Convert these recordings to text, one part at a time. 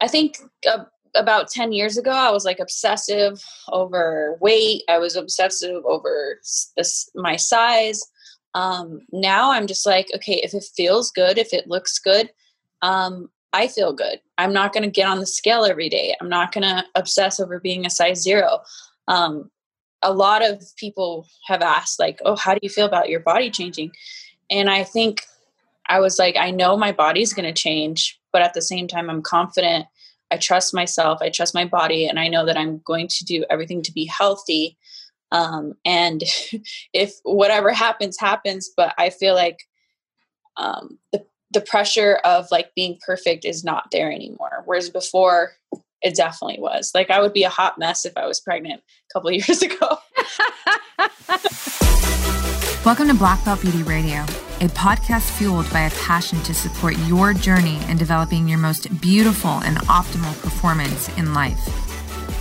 I think uh, about 10 years ago, I was like obsessive over weight. I was obsessive over this, my size. Um, now I'm just like, okay, if it feels good, if it looks good, um, I feel good. I'm not going to get on the scale every day. I'm not going to obsess over being a size zero. Um, a lot of people have asked, like, oh, how do you feel about your body changing? And I think I was like, I know my body's going to change, but at the same time, I'm confident. I trust myself. I trust my body, and I know that I'm going to do everything to be healthy. Um, and if whatever happens, happens. But I feel like um, the the pressure of like being perfect is not there anymore. Whereas before, it definitely was. Like I would be a hot mess if I was pregnant a couple years ago. Welcome to Black Belt Beauty Radio, a podcast fueled by a passion to support your journey in developing your most beautiful and optimal performance in life.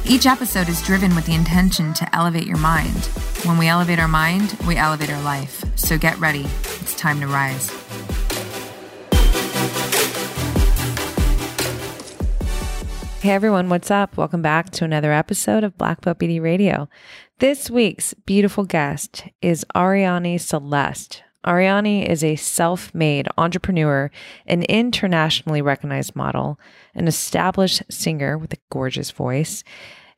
Each episode is driven with the intention to elevate your mind. When we elevate our mind, we elevate our life. So get ready. It's time to rise. Hey everyone, what's up? Welcome back to another episode of Black Belt Beauty Radio. This week's beautiful guest is Arianny Celeste. Arianny is a self made entrepreneur, an internationally recognized model, an established singer with a gorgeous voice,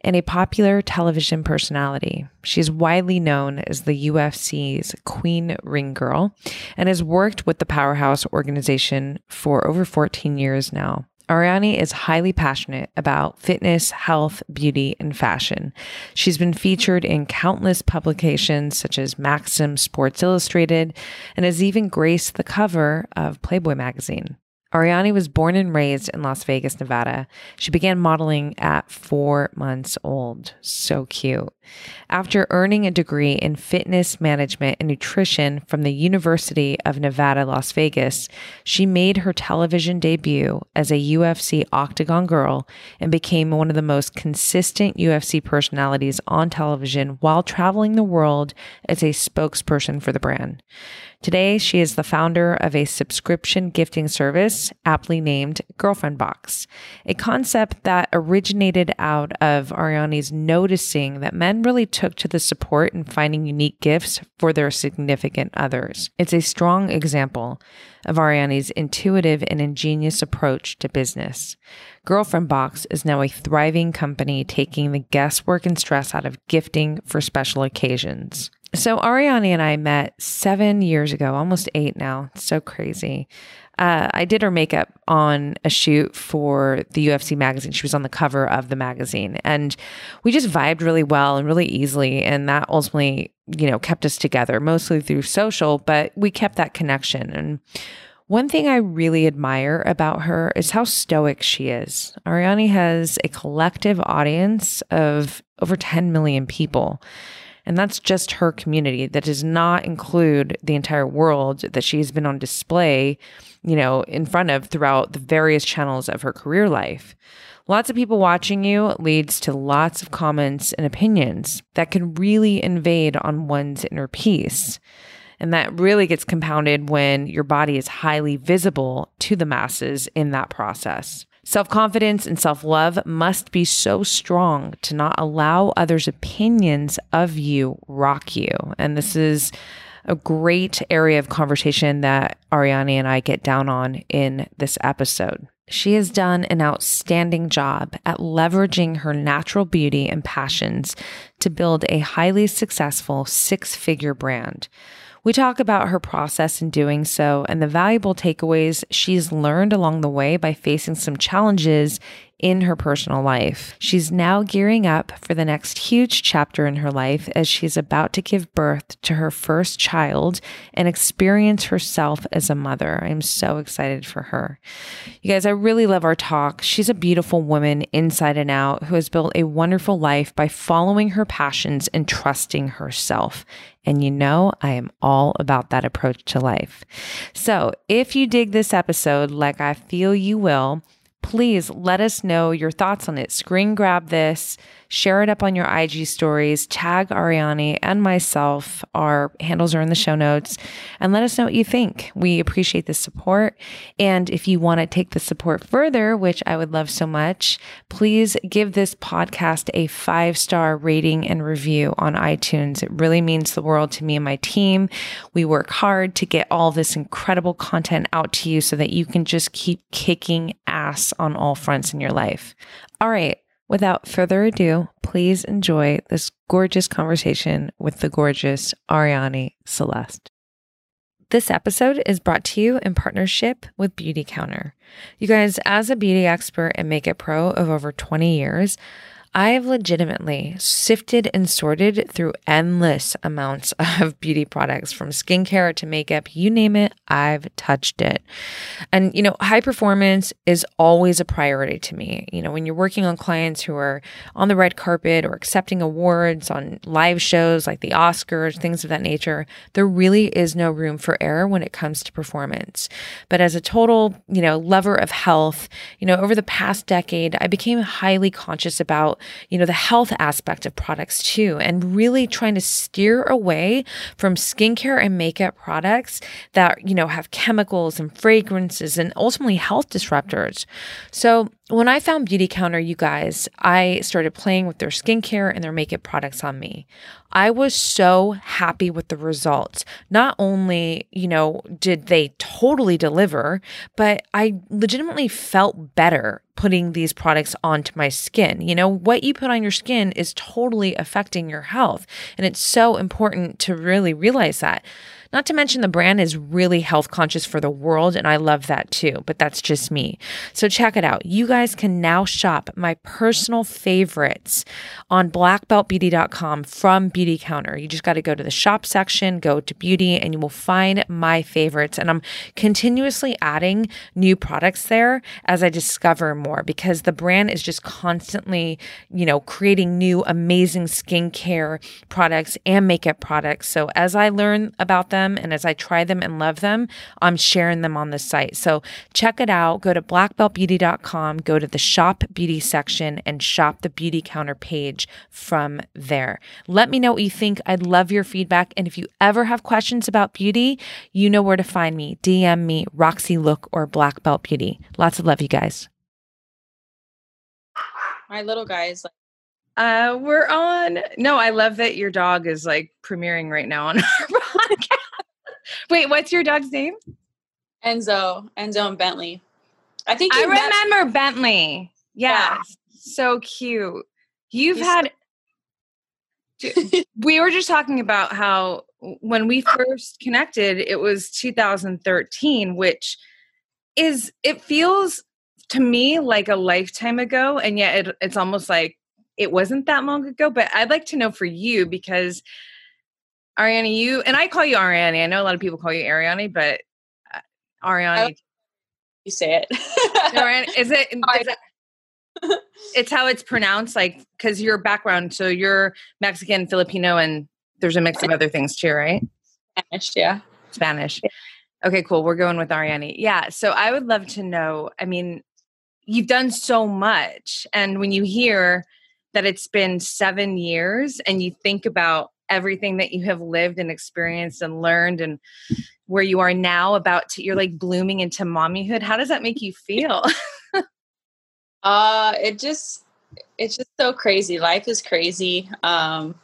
and a popular television personality. She's widely known as the UFC's Queen Ring Girl and has worked with the Powerhouse organization for over 14 years now. Arianny is highly passionate about fitness, health, beauty, and fashion. She's been featured in countless publications such as Maxim Sports Illustrated and has even graced the cover of Playboy magazine. Arianny was born and raised in Las Vegas, Nevada. She began modeling at four months old. So cute. After earning a degree in fitness management and nutrition from the University of Nevada, Las Vegas, she made her television debut as a UFC Octagon girl and became one of the most consistent UFC personalities on television while traveling the world as a spokesperson for the brand. Today, she is the founder of a subscription gifting service aptly named Girlfriend Box, a concept that originated out of Arianny's noticing that men really took to the support in finding unique gifts for their significant others. It's a strong example of Arianny's intuitive and ingenious approach to business. Girlfriend Box is now a thriving company taking the guesswork and stress out of gifting for special occasions. So Arianny and I met seven years ago, almost eight now. It's so crazy. Uh, I did her makeup on a shoot for the UFC magazine. She was on the cover of the magazine, and we just vibed really well and really easily. And that ultimately, you know, kept us together, mostly through social, but we kept that connection. And one thing I really admire about her is how stoic she is. Arianny has a collective audience of over 10 million people. And that's just her community. That does not include the entire world that she's been on display, you know, in front of throughout the various channels of her career life. Lots of people watching you leads to lots of comments and opinions that can really invade on one's inner peace. And that really gets compounded when your body is highly visible to the masses in that process. Self confidence and self love must be so strong to not allow others' opinions of you rock you. And this is a great area of conversation that Arianny and I get down on in this episode. She has done an outstanding job at leveraging her natural beauty and passions to build a highly successful six figure brand. We talk about her process in doing so and the valuable takeaways she's learned along the way by facing some challenges in her personal life. She's now gearing up for the next huge chapter in her life as she's about to give birth to her first child and experience herself as a mother. I'm so excited for her. You guys, I really love our talk. She's a beautiful woman inside and out who has built a wonderful life by following her passions and trusting herself. And you know, I am all about that approach to life. So if you dig this episode like I feel you will, please let us know your thoughts on it. Screen grab this, share it up on your IG stories, tag Arianny and myself. Our handles are in the show notes, and let us know what you think. We appreciate the support. And if you want to take the support further, which I would love so much, please give this podcast a five star rating and review on iTunes. It really means the world to me and my team. We work hard to get all this incredible content out to you so that you can just keep kicking ass on all fronts in your life. All right. Without further ado, please enjoy this gorgeous conversation with the gorgeous Arianny Celeste. This episode is brought to you in partnership with Beautycounter. You guys, as a beauty expert and makeup pro of over 20 years, I have legitimately sifted and sorted through endless amounts of beauty products from skincare to makeup, you name it, I've touched it. And, you know, high performance is always a priority to me. You know, when you're working on clients who are on the red carpet or accepting awards on live shows like the Oscars, things of that nature, there really is no room for error when it comes to performance. But as a total, you know, lover of health, you know, over the past decade, I became highly conscious about you know, the health aspect of products too, and really trying to steer away from skincare and makeup products that, you know, have chemicals and fragrances and ultimately health disruptors. So when I found Beautycounter, you guys, I started playing with their skincare and their makeup products on me. I was so happy with the results. Not only, you know, did they totally deliver, but I legitimately felt better putting these products onto my skin. You know, what you put on your skin is totally affecting your health. And it's so important to really realize that. Not to mention the brand is really health conscious for the world, and I love that too, but that's just me. So check it out. You guys can now shop my personal favorites on blackbeltbeauty.com from Beautycounter. You just got to go to the shop section, go to beauty, and you will find my favorites. And I'm continuously adding new products there as I discover more because the brand is just constantly, you know, creating new amazing skincare products and makeup products. So as I learn about them, them and as I try them and love them, I'm sharing them on the site. So check it out. Go to blackbeltbeauty.com, go to the shop beauty section and shop the Beautycounter page from there. Let me know what you think. I'd love your feedback. And if you ever have questions about beauty, you know where to find me. DM me, Roxy Look or Black Belt Beauty. Lots of love, you guys. My little guys. uh, we're on. No, I love that your dog is like premiering right now on our podcast. Wait, what's your dog's name? Enzo. Enzo and Bentley. I think I remember met- Bentley. Yeah. So cute. You've He's had we were just talking about how when we first connected, it was 2013, which is it feels to me like a lifetime ago, and yet it, it's almost like it wasn't that long ago. But I'd like to know for you because Ariani, you and I call you Ariani. I know a lot of people call you Ariani, but uh, Ariani. You say it. Is it? Is it it's how it's pronounced, like because your background. So you're Mexican, Filipino, and there's a mix of other things too, right? Spanish, yeah. Spanish. Okay, cool. We're going with Ariani. Yeah. So I would love to know. I mean, you've done so much, and when you hear that it's been seven years, and you think about everything that you have lived and experienced and learned and where you are now about to you're like blooming into mommyhood. How does that make you feel? Uh it just it's just so crazy. Life is crazy. Um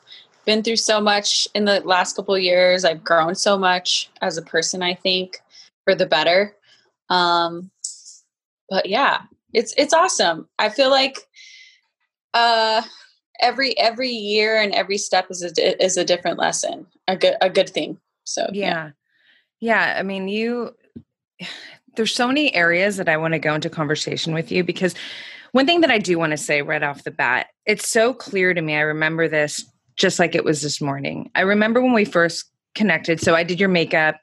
been through so much in the last couple years. I've grown so much as a person i think for the better. Um but yeah it's it's awesome. I feel like uh every every year and every step is a is a different lesson a good a good thing. So yeah. Yeah, yeah i mean you there's so many areas that i want to go into conversation with you because one thing that i do want to say right off the bat it's so clear to me i remember this just like it was this morning. I remember when we first connected so i did your makeup.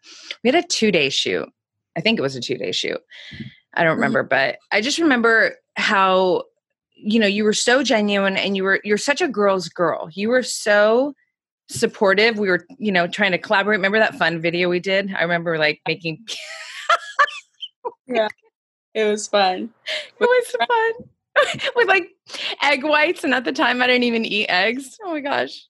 We had a two day shoot. I think it was a two day shoot. I don't mm-hmm. remember but i just remember how you know you were so genuine and you were you're such a girl's girl you were so supportive we were you know trying to collaborate remember that fun video we did i remember like making yeah It was fun. It was fun. With like egg whites, and at the time I didn't even eat eggs. Oh my gosh.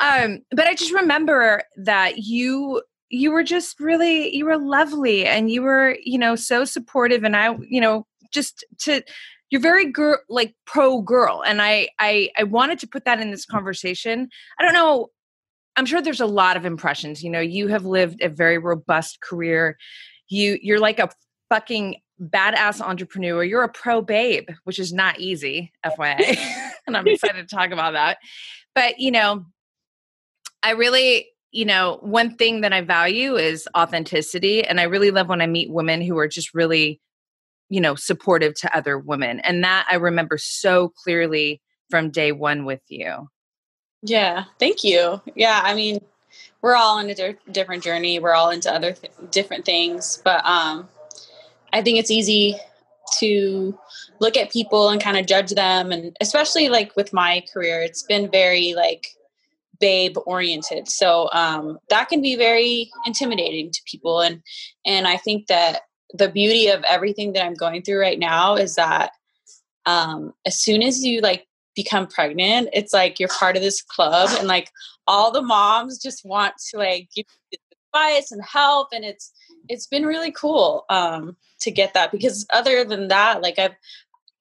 Um, but I just remember that you you were just really you were lovely and you were, you know, so supportive and I, you know, just to you're very girl like pro girl and I, I i wanted to put that in this conversation i don't know i'm sure there's a lot of impressions you know you have lived a very robust career you you're like a fucking badass entrepreneur. You're a pro babe, which is not easy, FYI. and I'm excited to talk about that. But, you know, I really, you know, one thing that I value is authenticity. And I really love when I meet women who are just really, you know, supportive to other women. And that I remember so clearly from day one with you. Yeah, thank you. Yeah, I mean, we're all on a di- different journey. We're all into other th- different things, but um, I think it's easy to look at people and kind of judge them and especially like with my career it's been very like babe oriented so um, that can be very intimidating to people and and i think that the beauty of everything that i'm going through right now is that um, as soon as you like become pregnant it's like you're part of this club and like all the moms just want to like give advice and help and it's it's been really cool um to get that because other than that like i've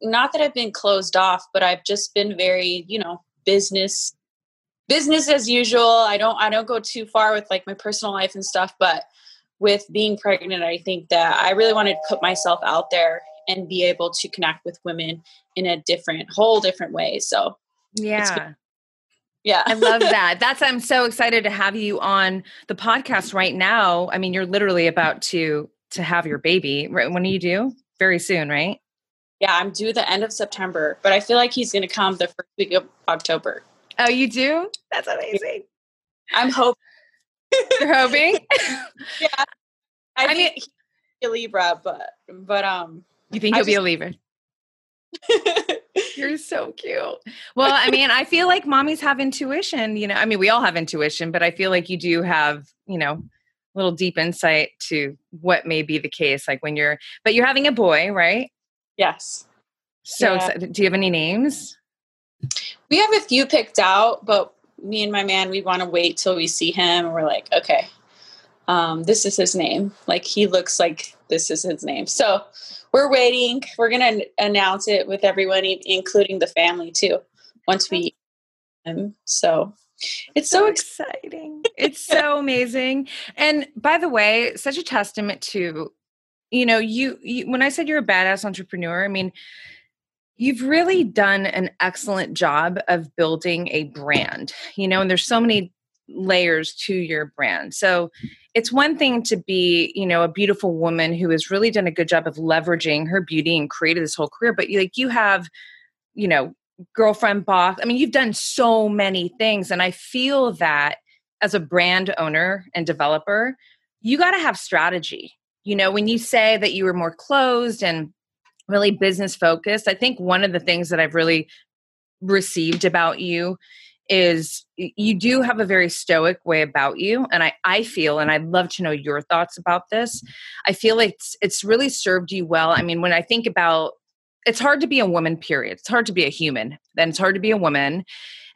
not that i've been closed off but i've just been very you know business business as usual. I don't i don't go too far with like my personal life and stuff but with being pregnant i think that i really wanted to put myself out there and be able to connect with women in a different whole different way so yeah yeah i love that that's i'm so excited to have you on the podcast right now i mean you're literally about to to have your baby. When do you do? Very soon, right? Yeah, I'm due the end of September, but I feel like he's going to come the first week of October. Oh, you do? That's amazing. I'm hoping. You're hoping? yeah. I, I mean, a Libra, but but um. You think he'll just, be a Libra? You're so cute. Well, I mean, I feel like mommies have intuition. You know, I mean, we all have intuition, but I feel like you do have, you know, a little deep insight to what may be the case like when you're but you're having a boy right yes so yeah. do you have any names we have a few picked out but me and my man we want to wait till we see him and we're like okay um, this is his name like he looks like this is his name so we're waiting we're gonna announce it with everyone including the family too once we him so it's so, so exciting. it's so amazing. And by the way, such a testament to, you know, you, you, when I said you're a badass entrepreneur, I mean, you've really done an excellent job of building a brand, you know, and there's so many layers to your brand. So it's one thing to be, you know, a beautiful woman who has really done a good job of leveraging her beauty and created this whole career, but you, like you have, you know, Girlfriend Box. I mean, you've done so many things. And I feel that as a brand owner and developer, you got to have strategy. You know, when you say that you were more closed and really business focused, I think one of the things that I've really received about you is you do have a very stoic way about you and I, I feel and i'd love to know your thoughts about this i feel it's, it's really served you well i mean when i think about it's hard to be a woman period it's hard to be a human then it's hard to be a woman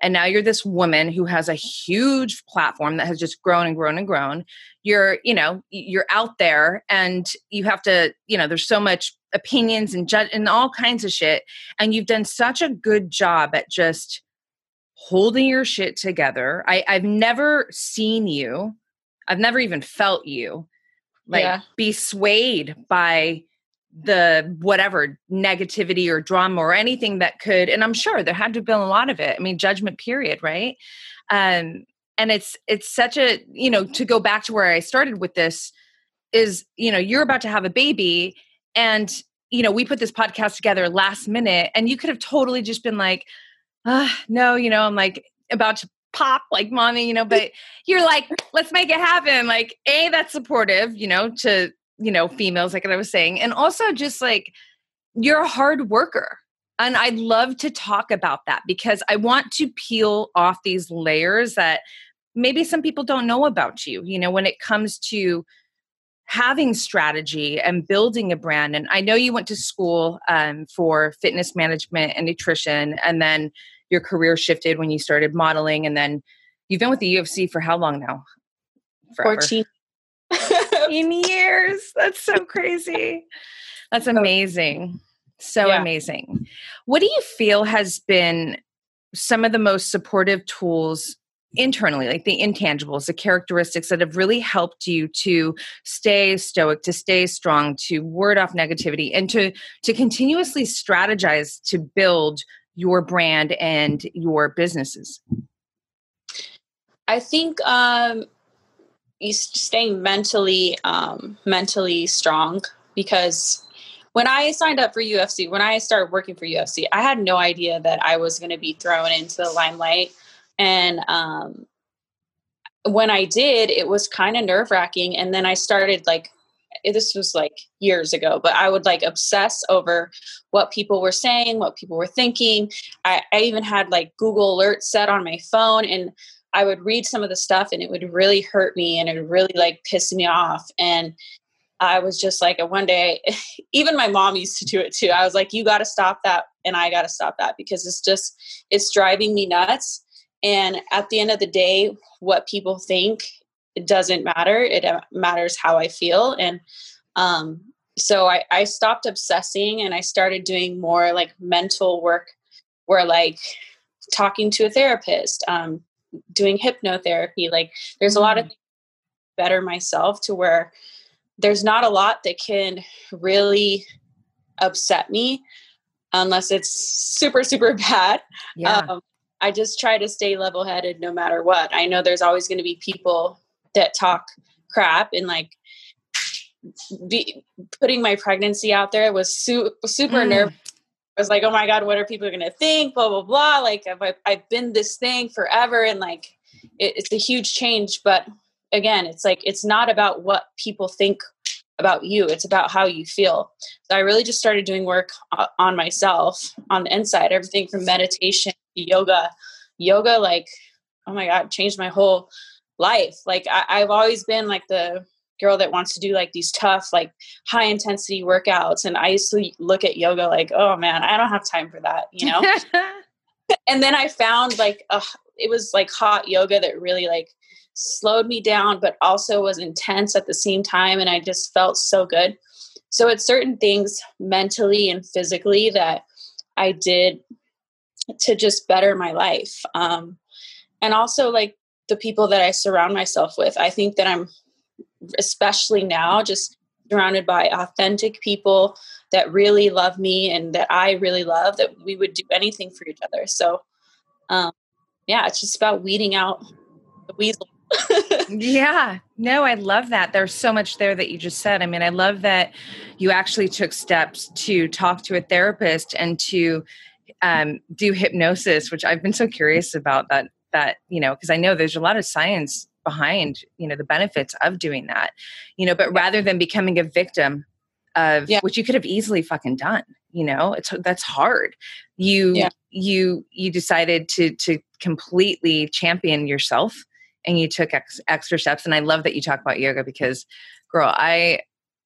and now you're this woman who has a huge platform that has just grown and grown and grown you're you know you're out there and you have to you know there's so much opinions and judge and all kinds of shit and you've done such a good job at just holding your shit together I, i've never seen you i've never even felt you like yeah. be swayed by the whatever negativity or drama or anything that could and i'm sure there had to have been a lot of it i mean judgment period right um and it's it's such a you know to go back to where i started with this is you know you're about to have a baby and you know we put this podcast together last minute and you could have totally just been like uh, no you know i'm like about to pop like mommy you know but you're like let's make it happen like a that's supportive you know to you know females like i was saying and also just like you're a hard worker and i'd love to talk about that because i want to peel off these layers that maybe some people don't know about you you know when it comes to having strategy and building a brand. And i know you went to school um, for fitness management and nutrition and then your career shifted when you started modeling and then you've been with the ufc for how long now? Forever. 14 in years? That's so crazy. That's amazing. So yeah. amazing. What do you feel has been some of the most supportive tools internally, like the intangibles, the characteristics that have really helped you to stay stoic, to stay strong, to ward off negativity, and to to continuously strategize to build your brand and your businesses? I think um, staying mentally um, mentally strong because when I signed up for UFC, when I started working for UFC, I had no idea that I was going to be thrown into the limelight and um, when I did, it was kind of nerve wracking. And then I started like, this was like years ago, but I would like obsess over what people were saying, what people were thinking. I, I even had like Google alerts set on my phone and I would read some of the stuff and it would really hurt me and it would really like piss me off. And I was just like, one day, even my mom used to do it too. I was like, you got to stop that. And I got to stop that because it's just, it's driving me nuts. And at the end of the day, what people think it doesn't matter. It uh, matters how I feel. And um, so I, I stopped obsessing and I started doing more like mental work where like talking to a therapist, um, doing hypnotherapy. Like there's a lot of mm. better myself to where there's not a lot that can really upset me unless it's super super bad yeah. Um, I just try to stay level headed no matter what. I know there's always going to be people that talk crap and like be, putting my pregnancy out there was su- super mm. nervous. I was like, oh my God, what are people going to think? Blah, blah, blah. Like, I've, I've been this thing forever. And like, it, it's a huge change. But again, it's like, it's not about what people think about you, it's about how you feel. So I really just started doing work on myself on the inside, everything from meditation yoga yoga like oh my god changed my whole life. Like I, i've always been like the girl that wants to do like these tough like high intensity workouts and i used to look at yoga like oh man i don't have time for that you know? And then i found like uh, it was like hot yoga that really like slowed me down but also was intense at the same time and i just felt so good. So it's certain things mentally and physically that i did to just better my life. Um, and also, like the people that I surround myself with. I think that I'm, especially now, just surrounded by authentic people that really love me and that I really love, that we would do anything for each other. So, um, yeah, it's just about weeding out the weasel. yeah, no, I love that. There's so much there that you just said. I mean, I love that you actually took steps to talk to a therapist and to um, do hypnosis, which I've been so curious about that. That you know, because I know there's a lot of science behind you know the benefits of doing that. You know, but rather than becoming a victim of yeah. which you could have easily fucking done. You know, it's that's hard. You yeah. you you decided to to completely champion yourself and you took ex- extra steps and i love that you talk about yoga because girl i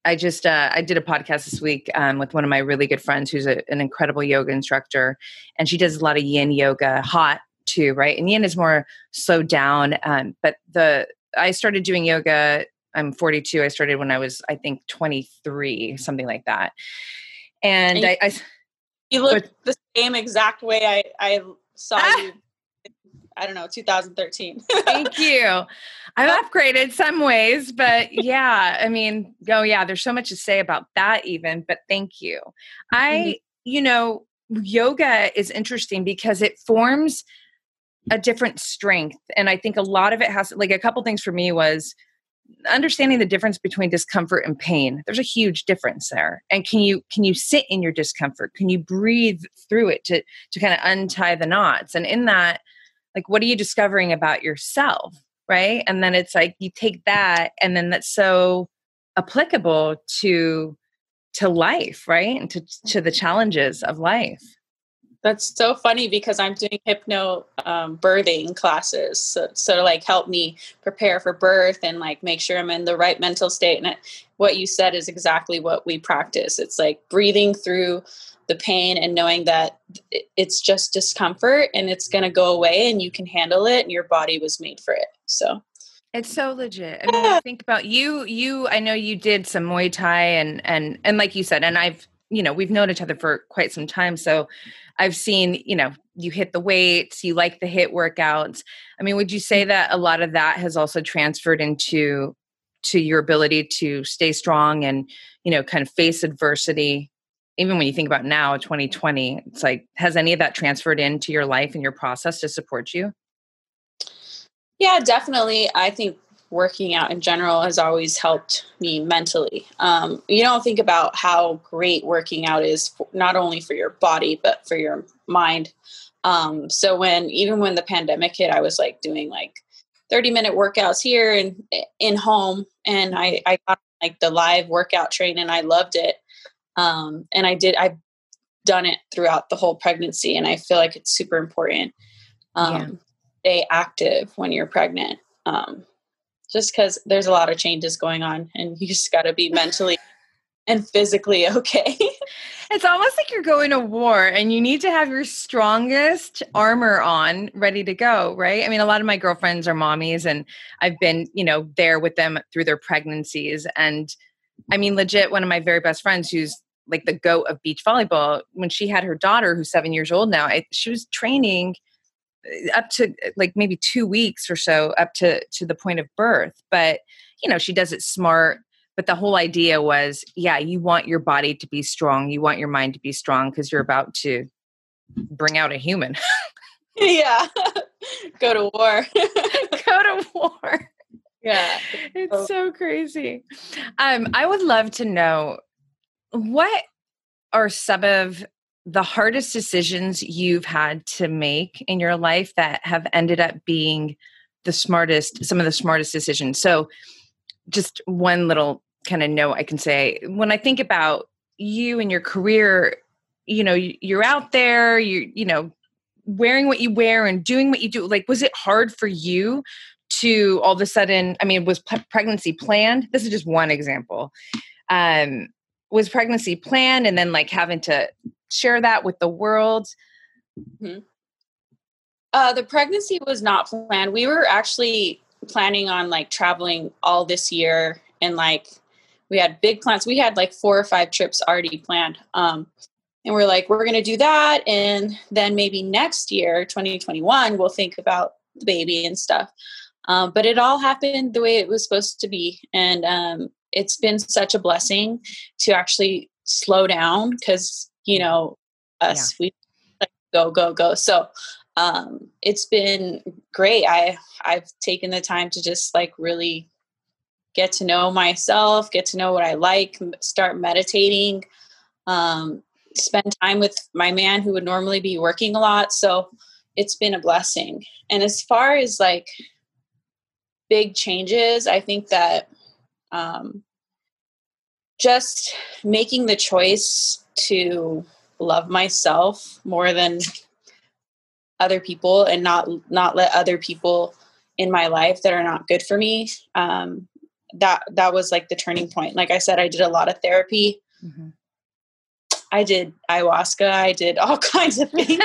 I just uh, I did a podcast this week um, with one of my really good friends who's a, an incredible yoga instructor, and she does a lot of Yin yoga, hot too, right? And Yin is more slowed down. Um, but the I started doing yoga. I'm 42. I started when I was I think 23, something like that. And, and I, I, you look the same exact way I I saw ah! you I don't know, 2013. Thank you. I've upgraded some ways, but yeah, I mean, oh yeah, there's so much to say about that even, but thank you. I, mm-hmm. you know, yoga is interesting because it forms a different strength. And I think a lot of it has like a couple things for me was understanding the difference between discomfort and pain there's a huge difference there and can you can you sit in your discomfort can you breathe through it to to kind of untie the knots and in that like what are you discovering about yourself right and then it's like you take that and then that's so applicable to to life right and to to the challenges of life That's so funny because I'm doing hypno um, birthing classes, so, so like help me prepare for birth and like make sure I'm in the right mental state. And it, what you said is exactly what we practice. It's like breathing through the pain and knowing that it's just discomfort and it's going to go away and you can handle it and your body was made for it. So it's so legit. I mean, I think about you. You, I know you did some Muay Thai, and and and like you said, and I've, you know, we've known each other for quite some time. So, I've seen, you know, you HIIT the weights, you like the hit workouts. I mean, would you say mm-hmm. that a lot of that has also transferred into to your ability to stay strong and, you know, kind of face adversity? Even when you think about now, 2020, it's like, has any of that transferred into your life and your process to support you? Yeah, definitely. I think working out in general has always helped me mentally. Um, you don't think about how great working out is for, not only for your body but for your mind. Um, so when even when the pandemic hit, I was like doing like 30 minute workouts here and in home, and I I got like the live workout train and I loved it. Um, and I did I've done it throughout the whole pregnancy, and I feel like it's super important. Um, yeah. Stay active when you're pregnant. Um, just because there's a lot of changes going on and you just got to be mentally and physically okay. it's almost like you're going to war and you need to have your strongest armor on ready to go, right? I mean, a lot of my girlfriends are mommies and I've been, you know, there with them through their pregnancies. And I mean, legit, one of my very best friends who's like the goat of beach volleyball, when she had her daughter who's seven years old now, I, she was training up to like maybe two weeks or so up to to the point of birth. But you know she does it smart. But the whole idea was yeah you want your body to be strong. You want your mind to be strong because you're about to bring out a human. Yeah. Go to war. Go to war. Yeah. It's so crazy. Um i would love to know what are some of the hardest decisions you've had to make in your life that have ended up being the smartest some of the smartest decisions? So just one little kind of note i can say when i think about you and your career you know you're out there you you know wearing what you wear and doing what you do like was it hard for you to all of a sudden i mean was pregnancy planned? This is just one example. Um was pregnancy planned and then like having to share that with the world? Mm-hmm. Uh, the pregnancy was not planned. We were actually planning on like traveling all this year and like we had big plans. We had like four or five trips already planned. Um, and we're like, we're going to do that. And then maybe next year, 2021, we'll think about the baby and stuff. Um, but it all happened the way it was supposed to be. And um, it's been such a blessing to actually slow down because you know us yeah. we like go go go. So um it's been great. I i've taken the time to just like really get to know myself get to know what i like start meditating um spend time with my man who would normally be working a lot. So it's been a blessing. And as far as like big changes i think that um just making the choice to love myself more than other people and not not let other people in my life that are not good for me um, that that was like the turning point. Like i said i did a lot of therapy. Mm-hmm. i did ayahuasca. I did all kinds of things.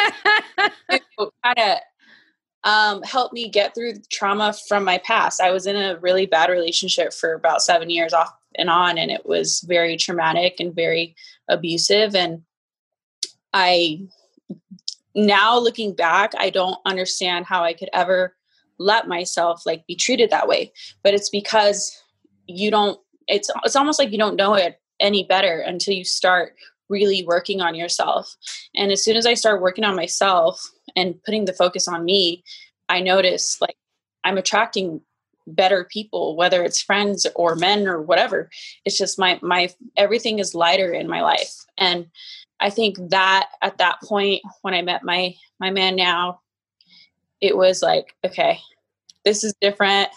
Kind of um, helped me get through trauma from my past. I was in a really bad relationship for about seven years off and on and it was very traumatic and very abusive and i now looking back i don't understand how i could ever let myself like be treated that way. But it's because you don't it's it's almost like you don't know it any better until you start really working on yourself. And as soon as i start working on myself and putting the focus on me i notice like i'm attracting better people whether it's friends or men or whatever. It's just my my everything is lighter in my life. And i think that at that point when i met my my man now it was like okay this is different.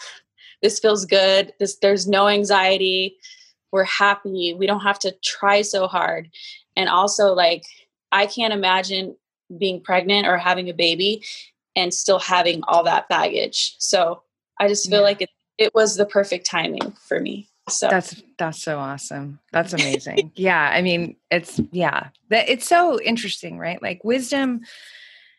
This feels good. This there's no anxiety. We're happy. We don't have to try so hard and also like i can't imagine being pregnant or having a baby and still having all that baggage. So I just feel yeah. like it, it was the perfect timing for me. So that's that's so awesome. That's amazing. yeah, I mean, it's yeah, it's so interesting, right? Like wisdom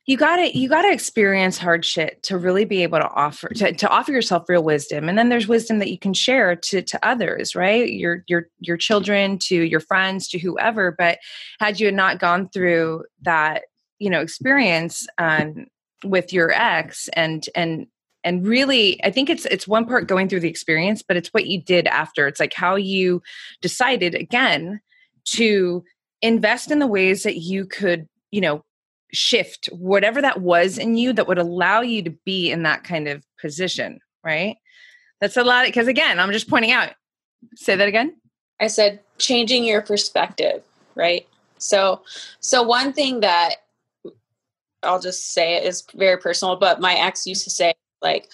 you gotta you gotta experience hard shit to really be able to offer to, to offer yourself real wisdom and then there's wisdom that you can share to to others right? Your your your children to your friends to whoever but had you not gone through that you know experience um, with your ex and and and really i think it's it's one part going through the experience but it's what you did after. It's like how you decided again to invest in the ways that you could you know shift whatever that was in you that would allow you to be in that kind of position, right? That's a lot because again, I'm just pointing out. Say that again. I said changing your perspective, right? So so one thing that I'll just say it is very personal, but my ex used to say like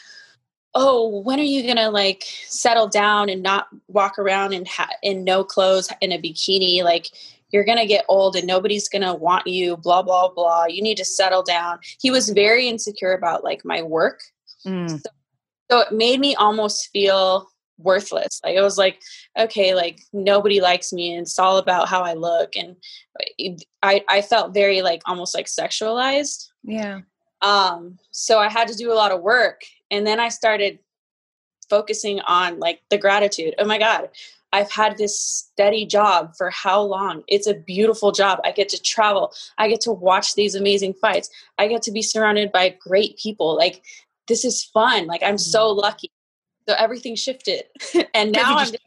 oh when are you gonna like settle down and not walk around in ha- in no clothes in a bikini like you're going to get old and nobody's going to want you blah blah blah. You need to settle down. He was very insecure about like my work. Mm. so, so it made me almost feel worthless. Like it was like okay like nobody likes me and it's all about how i look. And i i felt very like almost like sexualized. Yeah. Um so i had to do a lot of work. And then i started focusing on like the gratitude. Oh my god I've had this steady job for how long? It's a beautiful job. I get to travel. I get to watch these amazing fights. I get to be surrounded by great people. Like this is fun. Like I'm so mm-hmm. lucky. So everything shifted. and now I'm just,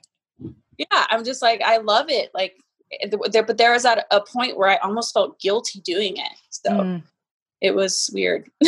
yeah, I'm just like I love it. Like eh, there but there was at a point where I almost felt guilty doing it. So mm. it was weird.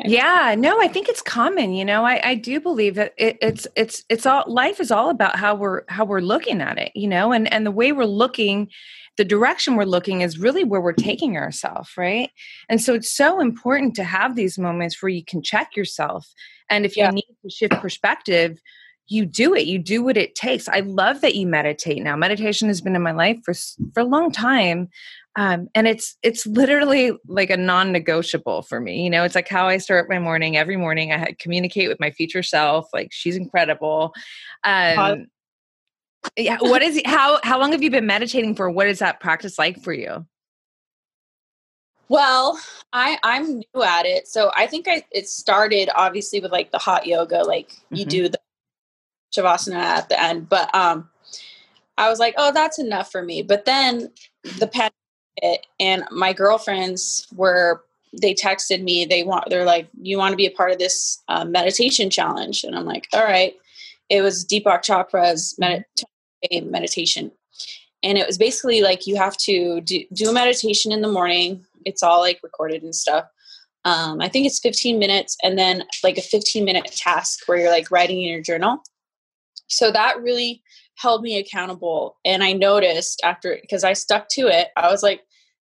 yeah no i think it's common you know i, I do believe that it, it's it's it's all life is all about how we're how we're looking at it you know and and the way we're looking the direction we're looking is really where we're taking ourselves right? And so it's so important to have these moments where you can check yourself and if you need to shift perspective you do it you do what it takes. I love that you meditate now. Meditation has been in my life for for a long time um, and it's it's literally like a non-negotiable for me you know it's like how i start my morning. Every morning i communicate with my future self like she's incredible. Um, yeah what is how how long have you been meditating for? What is that practice like for you? Well i i'm new at it so i think i it started obviously with like the hot yoga like mm-hmm. you do the shavasana at the end but um i was like oh that's enough for me. But then the pandemic it and my girlfriends were they texted me they want they're like you want to be a part of this uh, meditation challenge? And i'm like all right. It was deepak chopra's med- meditation. And it was basically like you have to do, do a meditation in the morning. It's all like recorded and stuff. Um, i think it's 15 minutes and then like a 15 minute task where you're like writing in your journal. So that really held me accountable. And I noticed after, because I stuck to it, I was like,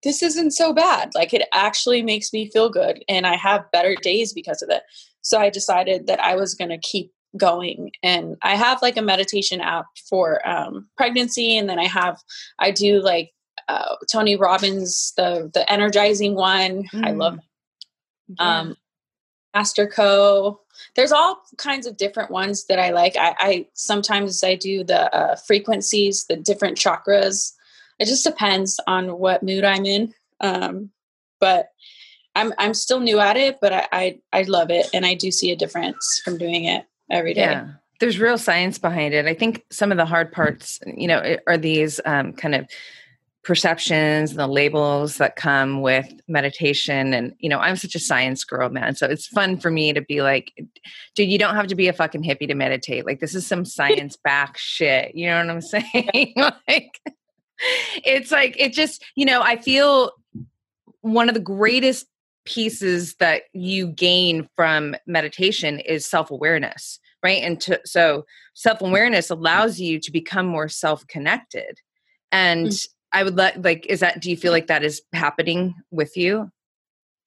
this isn't so bad. Like it actually makes me feel good and I have better days because of it. So I decided that I was going to keep going and I have like a meditation app for um, pregnancy and then I have I do like uh, Tony Robbins the the energizing one. Mm. I love mm. yeah. um Master Co there's all kinds of different ones that I like. I, I sometimes I do the uh, frequencies, the different chakras. It just depends on what mood I'm in. Um, but I'm I'm still new at it, but I, I, I love it, and I do see a difference from doing it every day. Yeah, there's real science behind it. I think some of the hard parts, you know, are these um, kind of perceptions and the labels that come with meditation. And you know i'm such a science girl man. So it's fun for me to be like dude you don't have to be a fucking hippie to meditate. Like this is some science back shit. You know what i'm saying? Like it's like it just you know i feel one of the greatest pieces that you gain from meditation is self-awareness right? And to, so self-awareness allows you to become more self-connected. And mm. I would let like is that do you feel like that is happening with you?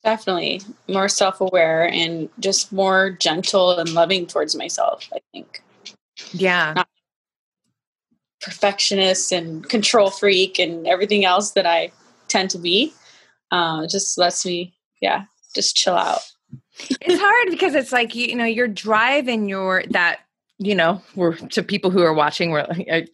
Definitely. More self-aware and just more gentle and loving towards myself, I think. Yeah. Not perfectionist and control freak and everything else that I tend to be. uh, just lets me yeah just chill out it's hard because it's like you, you know your drive and your that you know we're to people who are watching or,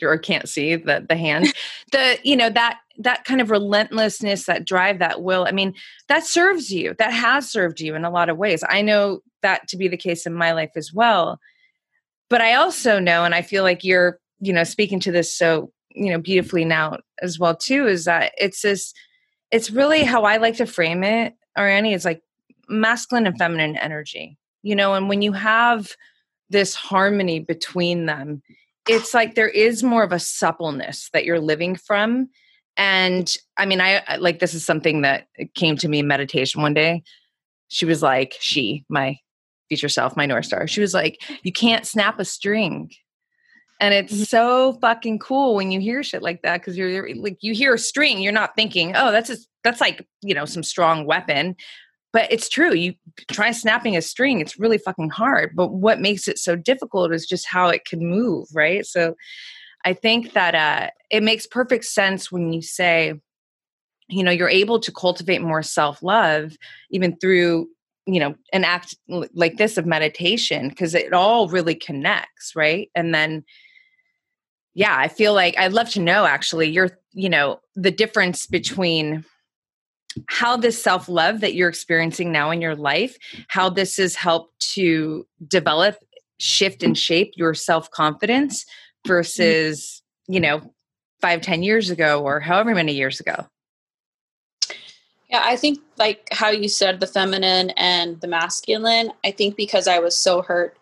or can't see the the hand the you know that that kind of relentlessness that drive that will i mean that serves you that has served you in a lot of ways. I know that to be the case in my life as well. But i also know and i feel like you're you know speaking to this so you know beautifully now as well too is that it's this it's really how i like to frame it ariani is like masculine and feminine energy you know and when you have this harmony between them it's like there is more of a suppleness that you're living from. And i mean i like this is something that came to me in meditation one day. She was like she my future self my north star she was like you can't snap a string. And it's mm-hmm. so fucking cool when you hear shit like that because you're like you hear a string you're not thinking oh that's a, that's like you know some strong weapon but it's true you try snapping a string it's really fucking hard but what makes it so difficult is just how it can move right? So i think that uh, it makes perfect sense when you say you know you're able to cultivate more self-love even through you know an act like this of meditation because it all really connects right? And then yeah i feel like i'd love to know actually your you know the difference between how this self love that you're experiencing now in your life, how this has helped to develop, shift, and shape your self confidence mm. versus, you know, five, ten years ago or however many years ago. Yeah, I think like how you said the feminine and the masculine, I think because I was so hurt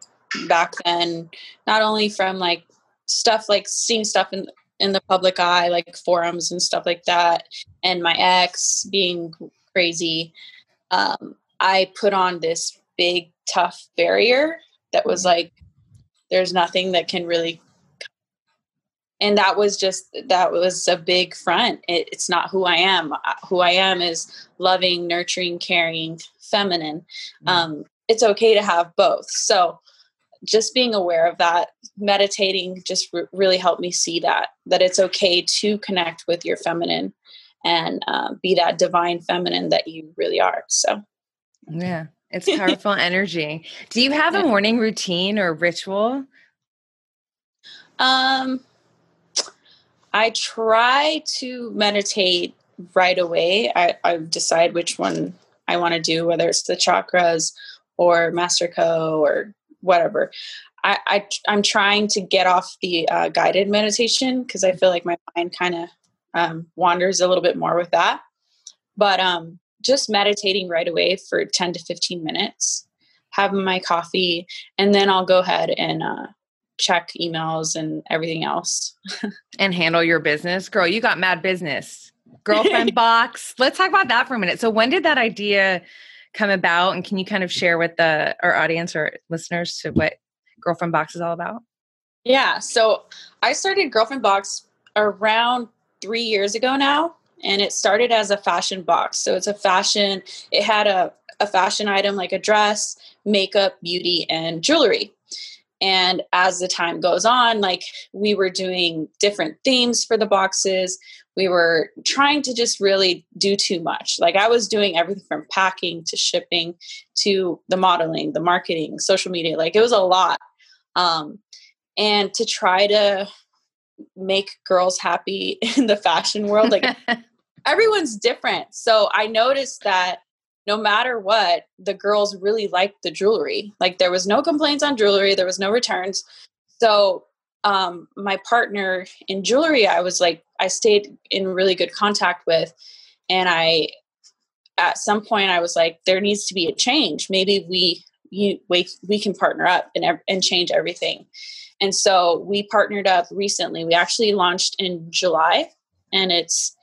back then, not only from like stuff like seeing stuff in in the public eye, like forums and stuff like that, and my ex being crazy, um, I put on this big, tough barrier that was like, there's nothing that can really. And that was just, that was a big front. It, it's not who I am. Who I am is loving, nurturing, caring, feminine. Mm-hmm. Um, it's okay to have both. So, just being aware of that meditating just r- really helped me see that that it's okay to connect with your feminine and uh, be that divine feminine that you really are so. Yeah it's powerful energy. Do you have a morning routine or ritual? Um i try to meditate right away. I, I decide which one i want to do whether it's the chakras or master co or whatever. I, I am trying to get off the uh, guided meditation because I feel like my mind kind of um, wanders a little bit more with that. But um, just meditating right away for 10 to 15 minutes, having my coffee, and then I'll go ahead and uh, check emails and everything else. and handle your business. Girl, you got mad business. Girlfriend box. Let's talk about that for a minute. So, when did that idea come about and can you kind of share with the our audience or listeners to what girlfriend box is all about? Yeah so i started girlfriend box around three years ago now and it started as a fashion box. So it's a fashion it had a, a fashion item like a dress makeup beauty and jewelry. And as the time goes on like we were doing different themes for the boxes we were trying to just really do too much. Like I was doing everything from packing to shipping to the modeling, the marketing, social media. Like it was a lot. Um, and to try to make girls happy in the fashion world, like everyone's different. So I noticed that no matter what, the girls really liked the jewelry. Like there was no complaints on jewelry, there was no returns. So um, my partner in jewelry, I was like, I stayed in really good contact with, and I, at some point, I was like, there needs to be a change. Maybe we, you, we, we can partner up and and change everything. And so we partnered up recently. We actually launched in July, and it's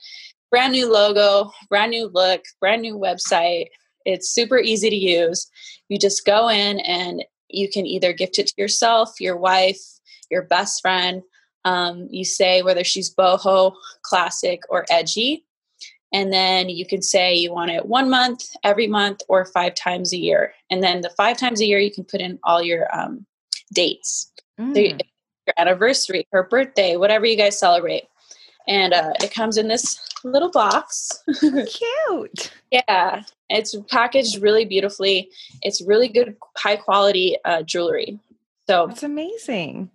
brand new logo, brand new look, brand new website. It's super easy to use. You just go in and you can either gift it to yourself, your wife, your best friend. Um, you say whether she's boho, classic, or edgy. And then you can say you want it one month, every month, or five times a year. And then the five times a year, you can put in all your um, dates, mm. your anniversary, her birthday, whatever you guys celebrate. And uh, it comes in this little box. Cute. yeah, it's packaged really beautifully. It's really good, high quality uh, jewelry. So That's amazing.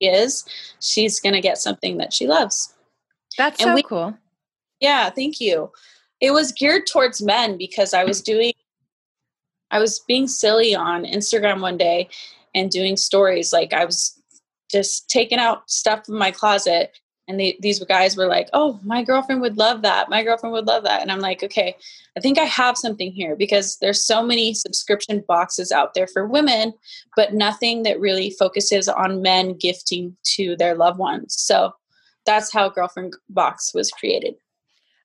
is she's gonna get something that she loves. That's And so we- cool. Yeah, thank you. It was geared towards men because I was doing, I was being silly on Instagram one day and doing stories. Like I was just taking out stuff from my closet, and they, these guys were like, "Oh, my girlfriend would love that. My girlfriend would love that." And I'm like, "Okay, I think I have something here because there's so many subscription boxes out there for women, but nothing that really focuses on men gifting to their loved ones." So that's how Girlfriend Box was created.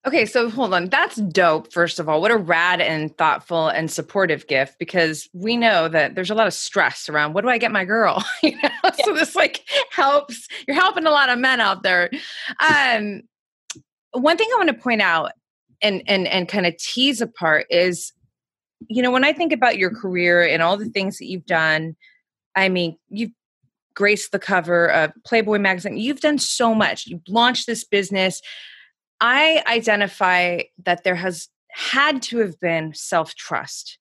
Okay, so hold on. That's dope, first of all. What a rad and thoughtful and supportive gift because we know that there's a lot of stress around what do I get my girl? you know? So this like helps. You're helping a lot of men out there. Um one thing I want to point out and and and kind of tease apart is you know, when I think about your career and all the things that you've done, I mean, you've graced the cover of Playboy magazine. You've done so much. You've launched this business. I identify that there has had to have been self trust,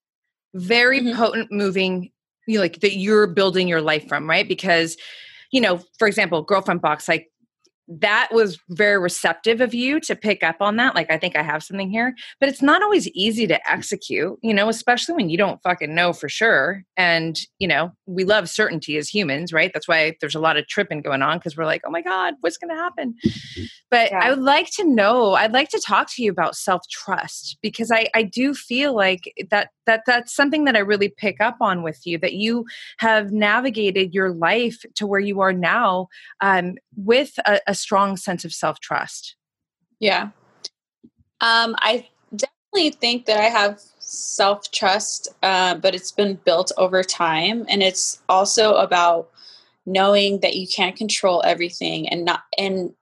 very Mhm. potent moving, you know, like that you're building your life from, right? Because, you know, for example, girlfriend box, like that was very receptive of you to pick up on that. Like, I think I have something here, but it's not always easy to execute, you know, especially when you don't fucking know for sure. And, you know, we love certainty as humans, right? That's why there's a lot of tripping going on because we're like, oh my God, what's going to happen? But Yeah. I would like to know, I'd like to talk to you about self trust because I, I do feel like that, that that's something that I really pick up on with you that you have navigated your life to where you are now um, with a, a strong sense of self trust. Yeah. Um, I definitely think that I have self trust, uh, but it's been built over time. And it's also about knowing that you can't control everything and not, and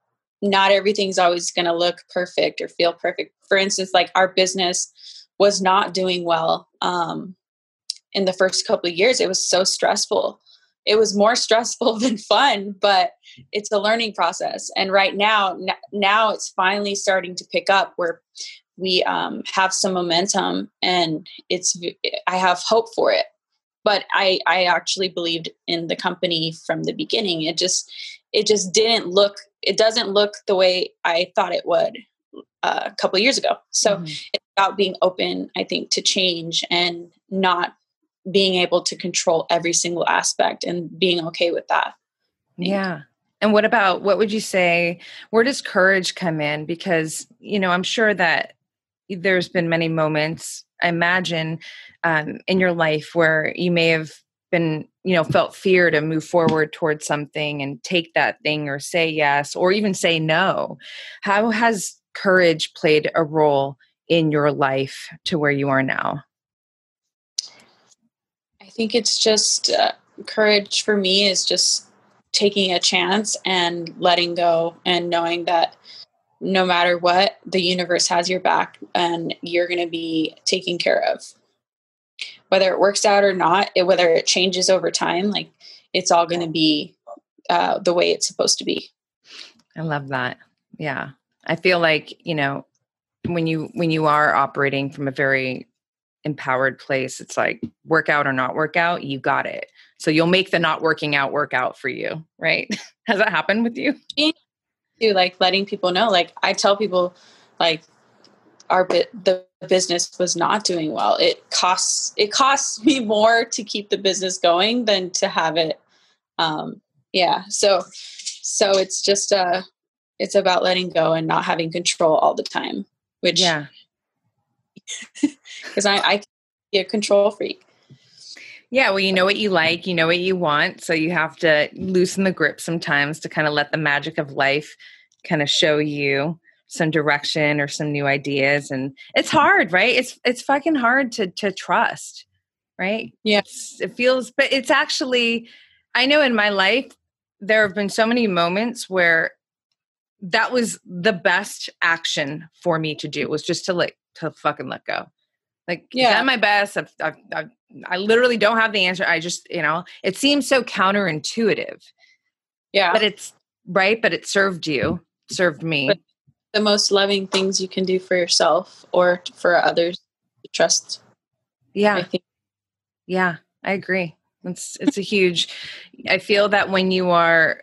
not everything's always going to look perfect or feel perfect. For instance, like our business was not doing well um, in the first couple of years. It was so stressful. It was more stressful than fun, but it's a learning process. And right now, n- now it's finally starting to pick up where we um, have some momentum, and it's I have hope for it. But I I actually believed in the company from the beginning. It just it just didn't look it doesn't look the way I thought it would uh, a couple of years ago. So Mhm. About being open, I think, to change and not being able to control every single aspect and being okay with that. Yeah. And what about what would you say? Where does courage come in? Because, you know, I'm sure that there's been many moments, I imagine, um, in your life where you may have been, you know, felt fear to move forward towards something and take that thing or say yes or even say no. How has courage played a role in your life to where you are now? I think it's just uh, courage for me is just taking a chance and letting go and knowing that no matter what, the universe has your back and you're going to be taken care of. Whether it works out or not, it, whether it changes over time, like it's all going to be uh, the way it's supposed to be. I love that. Yeah. I feel like, you know, when you when you are operating from a very empowered place, it's like work out or not work out, you got it. So you'll make the not working out work out for you, right? Has that happened with you? to like letting people know like i tell people like our bit the business was not doing well it costs it costs me more to keep the business going than to have it um yeah so so it's just uh it's about letting go and not having control all the time which Yeah. because i i can be a control freak Yeah, well, you know what you like, you know what you want, so you have to loosen the grip sometimes to kind of let the magic of life kind of show you some direction or some new ideas and it's hard, right? It's it's fucking hard to to trust, right? yes it feels but it's actually I know in my life there have been so many moments where that was the best action for me to do was just to like to fucking let go. Like, yeah. My best. I've, I've, I've, I literally don't have the answer. I just, you know, it seems so counterintuitive, yeah but it's right. But it served you, served me. But the most loving things you can do for yourself or for others to trust. Yeah. I think. Yeah, I agree. It's it's a huge I feel that when you are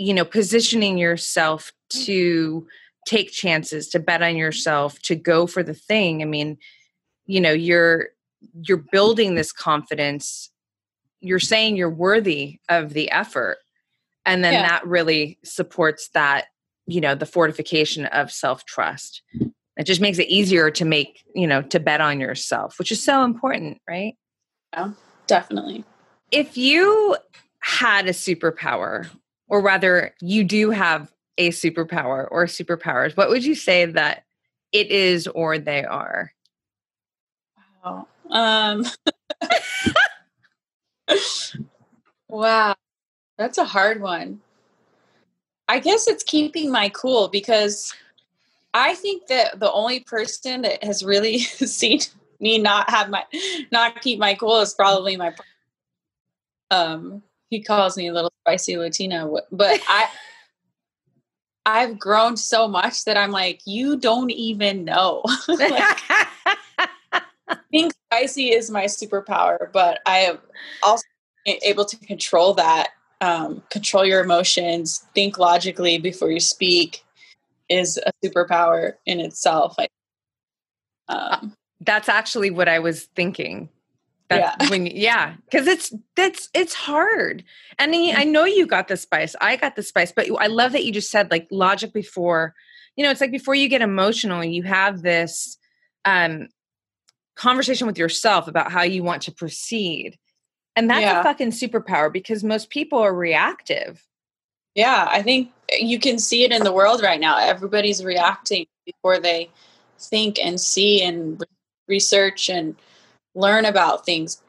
you know positioning yourself mm. to take chances, to bet on yourself, to go for the thing, I mean, you know, you're you're building this confidence. You're saying you're worthy of the effort. And then yeah. that really supports that, you know, the fortification of self-trust. It just makes it easier to make, you know, to bet on yourself, which is so important, right? Yeah, definitely. If you had a superpower, or rather, you do have a superpower or superpowers, what would you say that it is or they are? Wow. Um, wow. That's a hard one. I guess it's keeping my cool because I think that the only person that has really seen me not have my not keep my cool is probably my um he calls me a little spicy Latina but I I've grown so much that I'm like you don't even know like, being spicy is my superpower but I am also able to control that um, control your emotions think logically before you speak is a superpower in itself. I, um, That's actually what I was thinking. That's yeah. when yeah, because it's that's it's hard. And I know you got the spice. I got the spice, but I love that you just said like logic before. You know, it's like before you get emotional, you have this um conversation with yourself about how you want to proceed. And that's yeah. a fucking superpower because most people are reactive. Yeah, I think you can see it in the world right now. Everybody's reacting before they think and see and research and learn about things.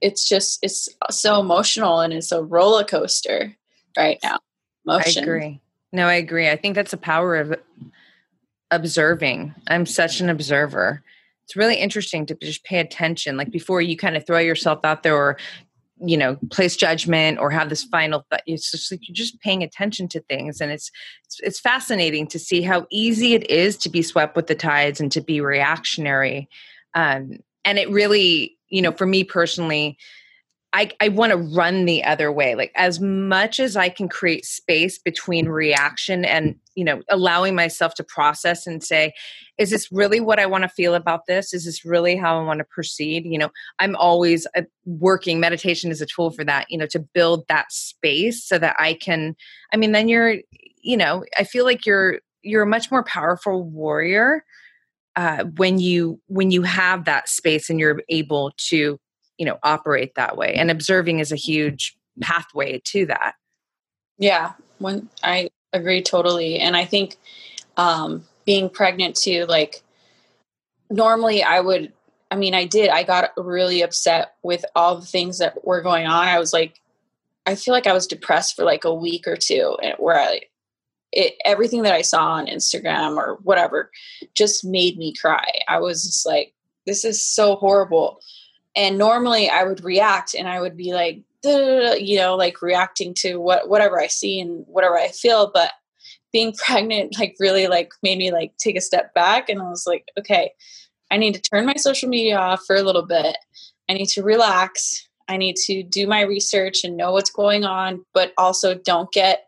It's just it's so emotional and it's a roller coaster right now. Emotion. I agree. No, I agree. I think that's the power of observing. I'm such an observer. It's really interesting to just pay attention. Like before you kind of throw yourself out there or you know place judgment or have this final but it's just like you're just paying attention to things and it's, it's it's fascinating to see how easy it is to be swept with the tides and to be reactionary um, and it really you know for me personally I, I want to run the other way. Like as much as I can create space between reaction and, you know, allowing myself to process and say, is this really what I want to feel about this? Is this really how I want to proceed? You know, I'm always uh, working, meditation is a tool for that, you know, to build that space so that I can, I mean, then you're, you know, I feel like you're, you're a much more powerful warrior uh, when you when you have that space and you're able to you know operate that way. And observing is a huge pathway to that. Yeah i agree totally. And i think um being pregnant too like normally i would i mean i did i got really upset with all the things that were going on. I was like i feel like i was depressed for like a week or two where i it, everything that i saw on instagram or whatever just made me cry. I was just like this is so horrible. And normally i would react and i would be like you know like reacting to what whatever i see and whatever i feel but being pregnant like really like made me like take a step back and i was like okay i need to turn my social media off for a little bit. I need to relax. I need to do my research and know what's going on but also don't get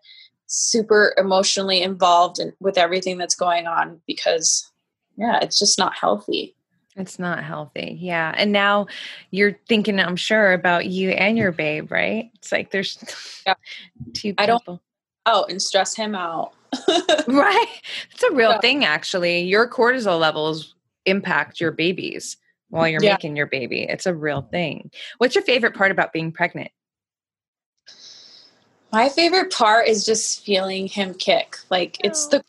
super emotionally involved in, with everything that's going on because yeah it's just not healthy it's not healthy. Yeah. And now you're thinking, I'm sure, about you and your babe, right? It's like there's yeah. two people. I don't oh and stress him out. right. It's a real yeah. thing actually. Your cortisol levels impact your babies while you're yeah. making your baby. It's a real thing. What's your favorite part about being pregnant? My favorite part is just feeling him kick. Like oh. it's the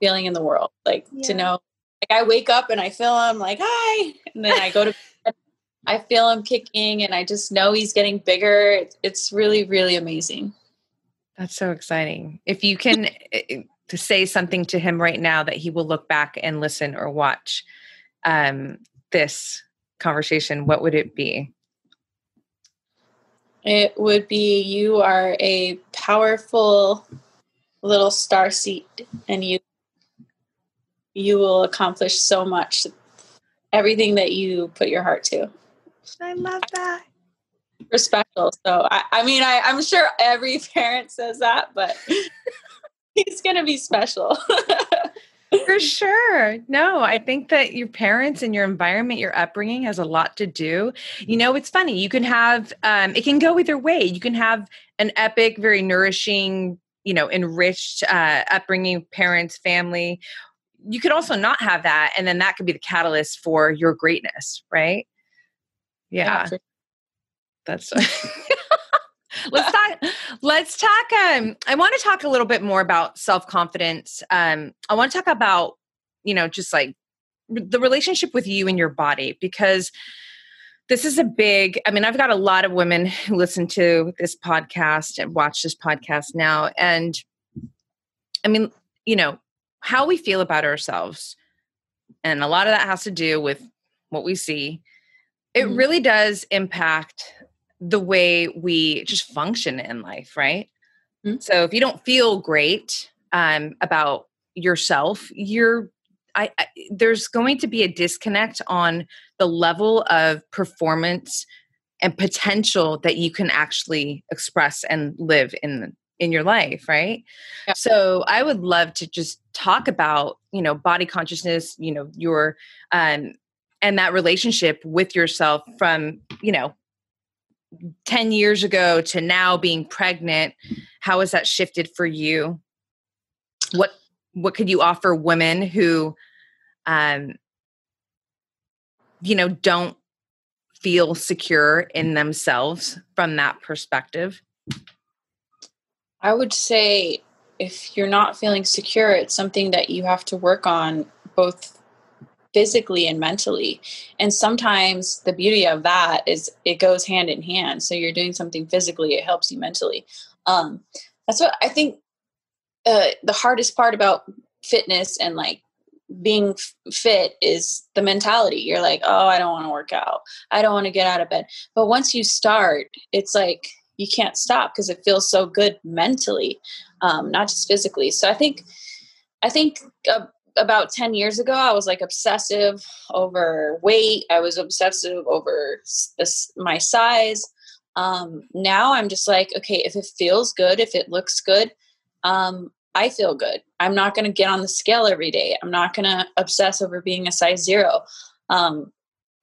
feeling in the world. Like to know like I wake up and I feel him like hi, and then I go to bed, I feel him kicking, and I just know he's getting bigger. It's really really amazing. That's so exciting. If you can eh, eh, to say something to him right now that he will look back and listen or watch um, this conversation, what would it be? It would be you are a powerful little star seed and you you will accomplish so much everything that you put your heart to. I love that. You're special so i, I mean I, i'm sure every parent says that but he's gonna be special For sure. No, I think that your parents and your environment, your upbringing has a lot to do. You know, it's funny. You can have, um, it can go either way. You can have an epic, very nourishing, you know, enriched uh, upbringing, parents, family. You could also not have that. And then that could be the catalyst for your greatness, right? Yeah. yeah That's. let's talk let's talk um i want to talk a little bit more about self-confidence um i want to talk about you know just like the relationship with you and your body because this is a big i mean i've got a lot of women who listen to this podcast and watch this podcast now and i mean you know how we feel about ourselves and a lot of that has to do with what we see it mm-hmm. really does impact the way we just function in life, right? Mm-hmm. So if you don't feel great um, about yourself, you're I, I, there's going to be a disconnect on the level of performance and potential that you can actually express and live in in your life right yeah. so i would love to just talk about you know body consciousness you know your um and that relationship with yourself from you know 10 years ago to now being pregnant how has that shifted for you? What what could you offer women who um you know don't feel secure in themselves from that perspective? I would say if you're not feeling secure it's something that you have to work on both physically and mentally. And sometimes the beauty of that is it goes hand in hand. So you're doing something physically, it helps you mentally. Um, that's what I think uh, the hardest part about fitness and like being f- fit is the mentality. You're like, oh, I don't want to work out. I don't want to get out of bed. But once you start, it's like you can't stop because it feels so good mentally, um, not just physically. So I think, I think uh, about 10 years ago i was like obsessive over weight. I was obsessive over this, my size. Um, now i'm just like okay if it feels good if it looks good um, i feel good. I'm not going to get on the scale every day. I'm not going to obsess over being a size zero. Um,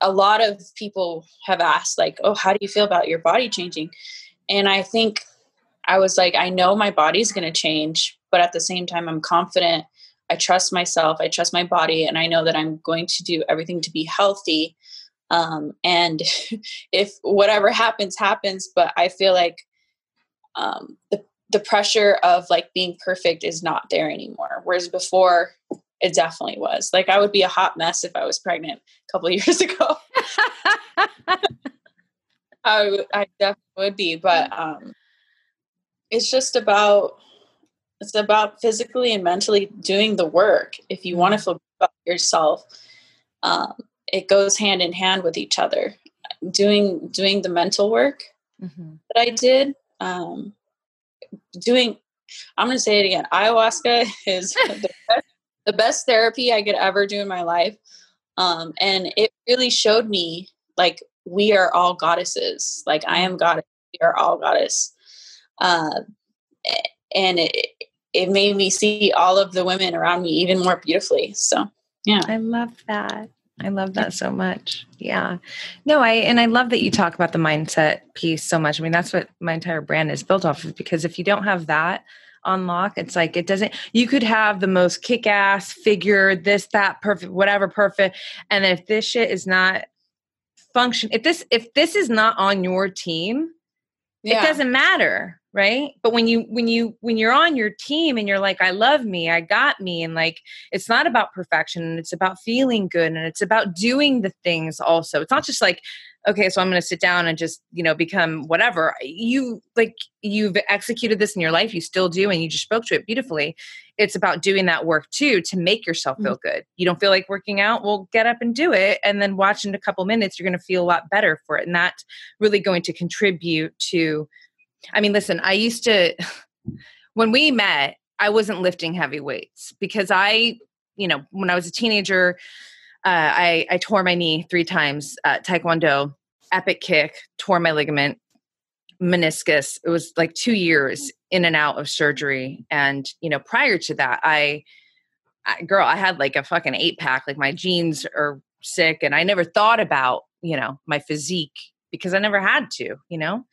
a lot of people have asked like oh how do you feel about your body changing? And i think i was like i know my body's going to change but at the same time i'm confident I trust myself, I trust my body, and I know that I'm going to do everything to be healthy. Um, and if whatever happens, happens. But I feel like um, the the pressure of like being perfect is not there anymore. Whereas before, it definitely was. Like I would be a hot mess if I was pregnant a couple years ago. I, I definitely would be, but um, it's just about it's about physically and mentally doing the work. If you want to mm-hmm. feel about yourself um, it goes hand in hand with each other. Doing doing the mental work mm-hmm. that i did um, doing i'm going to say it again ayahuasca is the, best, the best therapy i could ever do in my life. Um, and it really showed me like we are all goddesses. Like i am goddess we are all goddess. Uh, and it it made me see all of the women around me even more beautifully. So, yeah. I love that. I love that so much. Yeah. No, I and I love that you talk about the mindset piece so much. I mean, that's what my entire brand is built off of because if you don't have that unlock, it's like it doesn't you could have the most kick-ass figure, this, that, perfect, whatever, perfect. And if this shit is not function, if this if this is not on your team, yeah. it doesn't matter right? But when you when you when you're on your team and you're like i love me i got me and like it's not about perfection and it's about feeling good and it's about doing the things also. It's not just like okay so i'm going to sit down and just you know become whatever. You like you've executed this in your life you still do and you just spoke to it beautifully. It's about doing that work too to make yourself feel mm-hmm. good. You don't feel like working out? Well get up and do it and then watch in a couple minutes you're going to feel a lot better for it and that's really going to contribute to I mean, listen, I used to, when we met, I wasn't lifting heavy weights because I, you know, when I was a teenager, uh, I, I tore my knee three times, uh, Taekwondo, epic kick, tore my ligament, meniscus. It was like two years in and out of surgery. And, you know, prior to that, I, I girl, I had like a fucking eight pack. Like my jeans are sick and I never thought about, you know, my physique because I never had to, you know?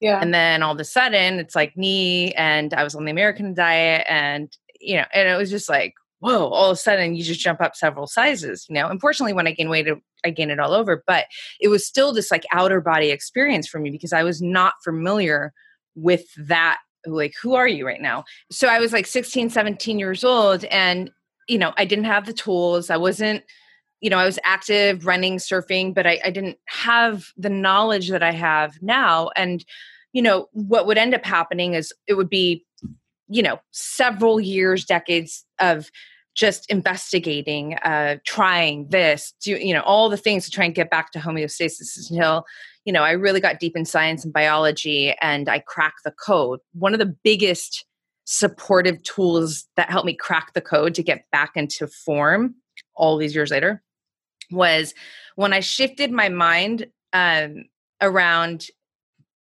Yeah. And then all of a sudden it's like knee and I was on the American diet and, you know, and it was just like, whoa, all of a sudden you just jump up several sizes, you know? Unfortunately, when I gained weight, I gained it all over, but it was still this like outer body experience for me because I was not familiar with that. Like, who are you right now? So I was like 16, 17 years old and, you know, I didn't have the tools. I wasn't, you know, I was active running, surfing, but I, I didn't have the knowledge that I have now. And, you know, what would end up happening is it would be, you know, several years, decades of just investigating, uh, trying this, do you know, all the things to try and get back to homeostasis until, you know, I really got deep in science and biology and I cracked the code. One of the biggest supportive tools that helped me crack the code to get back into form all these years later was when I shifted my mind um, around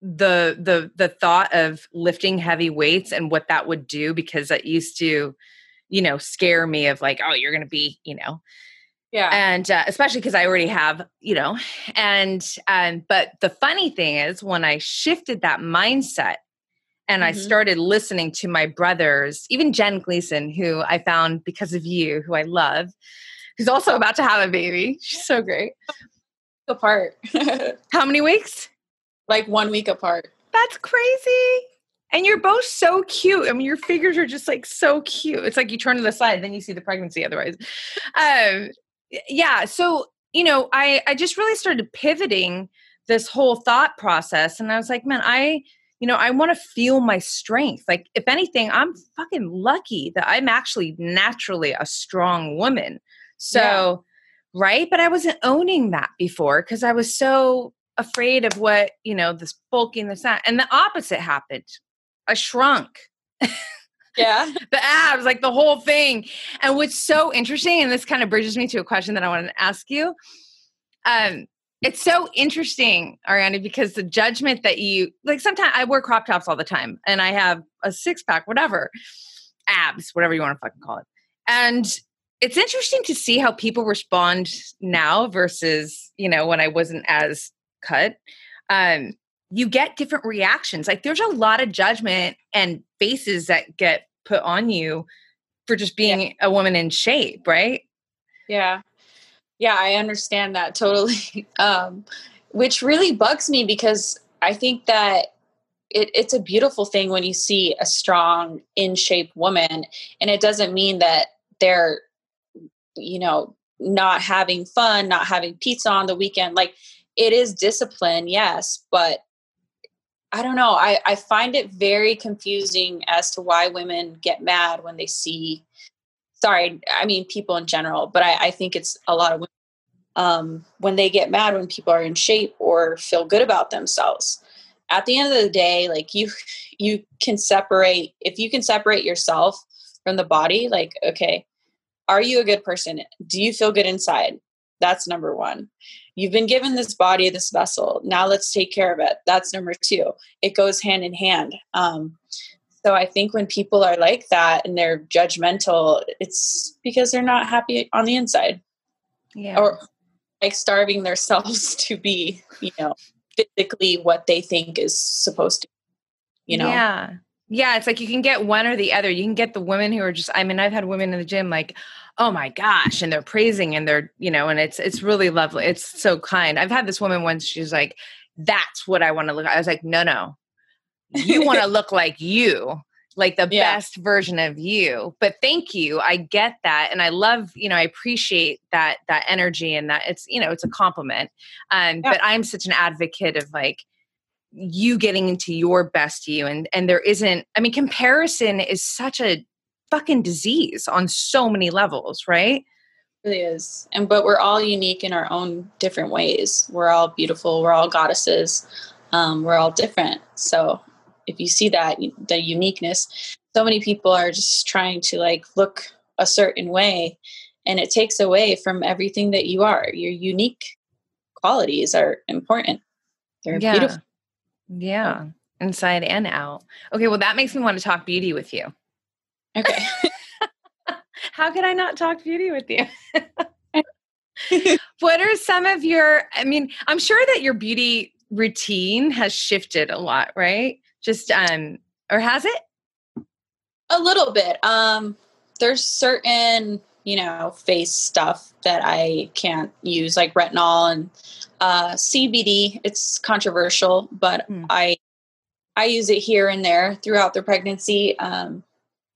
the the the thought of lifting heavy weights and what that would do because that used to you know scare me of like oh you're gonna be you know? Yeah. And uh, especially because i already have you know? And um but the funny thing is when i shifted that mindset and mm-hmm. i started listening to my brothers even jen gleason who i found because of you who i love who's also about to have a baby. She's so great. Apart. How many weeks? Like one week apart. That's crazy. And you're both so cute. I mean, your figures are just like so cute. It's like you turn to the side, then you see the pregnancy otherwise. Um, yeah. So, you know, I, I just really started pivoting this whole thought process. And I was like, man, I, you know, I want to feel my strength. Like, if anything, I'm fucking lucky that I'm actually naturally a strong woman. So, yeah. right. But I wasn't owning that before because I was so afraid of what, you know, this bulking, this, that. And the opposite happened. I shrunk. Yeah. the abs, like the whole thing. And what's so interesting, and this kind of bridges me to a question that I want to ask you. Um, it's so interesting, Arianny, because the judgment that you like sometimes I wear crop tops all the time and I have a six pack, whatever, abs, whatever you want to fucking call it. And it's interesting to see how people respond now versus you know when i wasn't as cut. Um you get different reactions. Like there's a lot of judgment and faces that get put on you for just being yeah. a woman in shape right? Yeah. Yeah i understand that totally. Um which really bugs me because i think that it, it's a beautiful thing when you see a strong in shape woman and it doesn't mean that they're you know, not having fun, not having pizza on the weekend. Like it is discipline, yes, but I don't know. I, I find it very confusing as to why women get mad when they see, sorry, I mean people in general, but I, I think it's a lot of women um, when they get mad when people are in shape or feel good about themselves. At the end of the day, like you, you can separate if you can separate yourself from the body. Like okay, are you a good person? Do you feel good inside? That's number one. You've been given this body, this vessel. Now let's take care of it. That's number two. It goes hand in hand. Um, so I think when people are like that and they're judgmental, it's because they're not happy on the inside. Yeah. Or like starving themselves to be, you know, physically what they think is supposed to, be, you know? Yeah. Yeah, it's like you can get one or the other. You can get the women who are just I mean, I've had women in the gym like, "Oh my gosh," and they're praising and they're, you know, and it's it's really lovely. It's so kind. I've had this woman once she's like, "That's what I want to look." I was like, "No, no. You want to look like you." like the yeah. best version of you but thank you i get that and i love you know i appreciate that that energy and that it's you know it's a compliment um yeah. but i'm such an advocate of like you getting into your best you and and there isn't i mean comparison is such a fucking disease on so many levels right? It really is and but we're all unique in our own different ways. We're all beautiful we're all goddesses um, we're all different. So if you see that the uniqueness so many people are just trying to like look a certain way and it takes away from everything that you are. Your unique qualities are important. They're yeah. beautiful yeah inside and out. Okay well that makes me want to talk beauty with you. Okay. How can i not talk beauty with you? What are some of your i mean i'm sure that your beauty routine has shifted a lot right? Just um or has it? A little bit. Um there's certain you know face stuff that i can't use like retinol and uh cbd it's controversial but hmm. i i use it here and there throughout the pregnancy um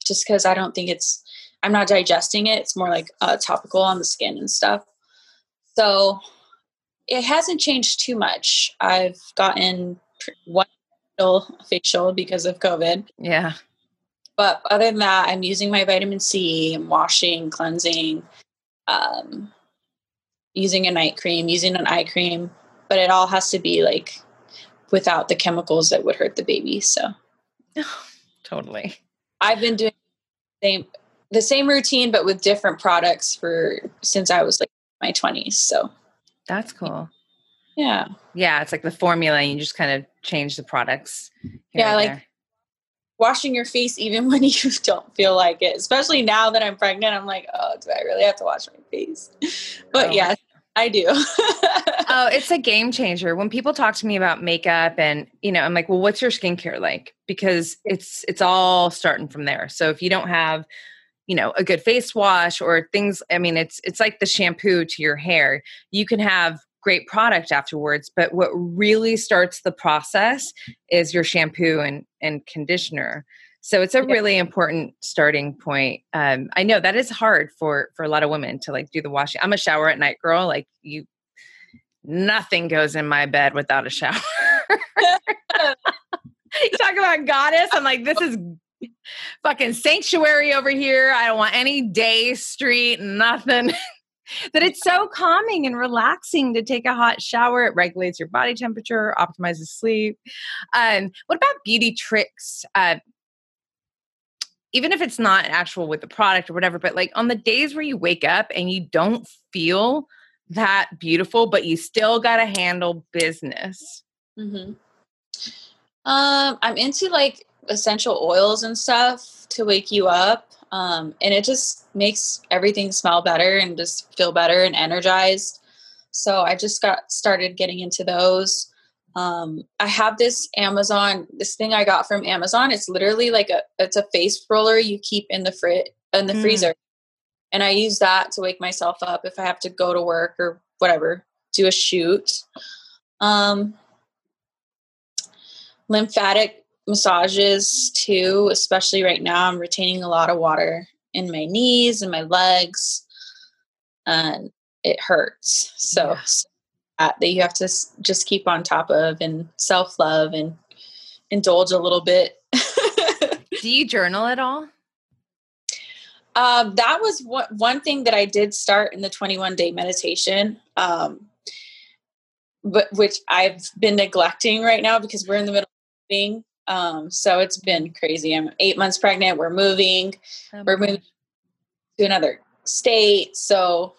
just because i don't think it's i'm not digesting it it's more like uh, topical on the skin and stuff so it hasn't changed too much. I've gotten one facial because of COVID. Yeah. But other than that, I'm using my vitamin C, I'm washing, cleansing, um, using a night cream, using an eye cream, but it all has to be like without the chemicals that would hurt the baby. So totally. I've been doing the same the same routine but with different products for since I was like my 20s. So that's cool. Yeah. Yeah. It's like the formula, and you just kind of change the products. Yeah. Like there. Washing your face even when you don't feel like it, especially now that I'm pregnant. I'm like, oh, do I really have to wash my face? But oh. yeah, I do. oh, it's a game changer. When people talk to me about makeup and, you know, I'm like, well, what's your skincare like? Because it's it's all starting from there. So if you don't have you know a good face wash or things i mean it's it's like the shampoo to your hair you can have great product afterwards but what really starts the process is your shampoo and and conditioner so it's a really important starting point um, i know that is hard for for a lot of women to like do the washing i'm a shower at night girl like you nothing goes in my bed without a shower you talk about goddess i'm like this is fucking sanctuary over here. I don't want any day street, nothing. That it's so calming and relaxing to take a hot shower. It regulates your body temperature, optimizes sleep. Um, what about beauty tricks? Uh, even if it's not actual with the product or whatever, but like on the days where you wake up and you don't feel that beautiful, but you still got to handle business. Mm-hmm. Um, I'm into like essential oils and stuff to wake you up. Um, and it just makes everything smell better and just feel better and energized. So I just got started getting into those. Um, I have this Amazon, this thing I got from Amazon. It's literally like a, it's a face roller you keep in the frit in the mm. freezer, and I use that to wake myself up if I have to go to work or whatever, do a shoot. Um, lymphatic massages too, especially right now. I'm retaining a lot of water in my knees and my legs, and it hurts. So yeah. that you have to just keep on top of and self love and indulge a little bit. Do you journal at all? Um, that was one, one thing that I did start in the 21 day meditation, um, but which I've been neglecting right now because we're in the middle of moving. Um, so it's been crazy. I'm eight months pregnant. We're moving. Oh we're moving to another state. So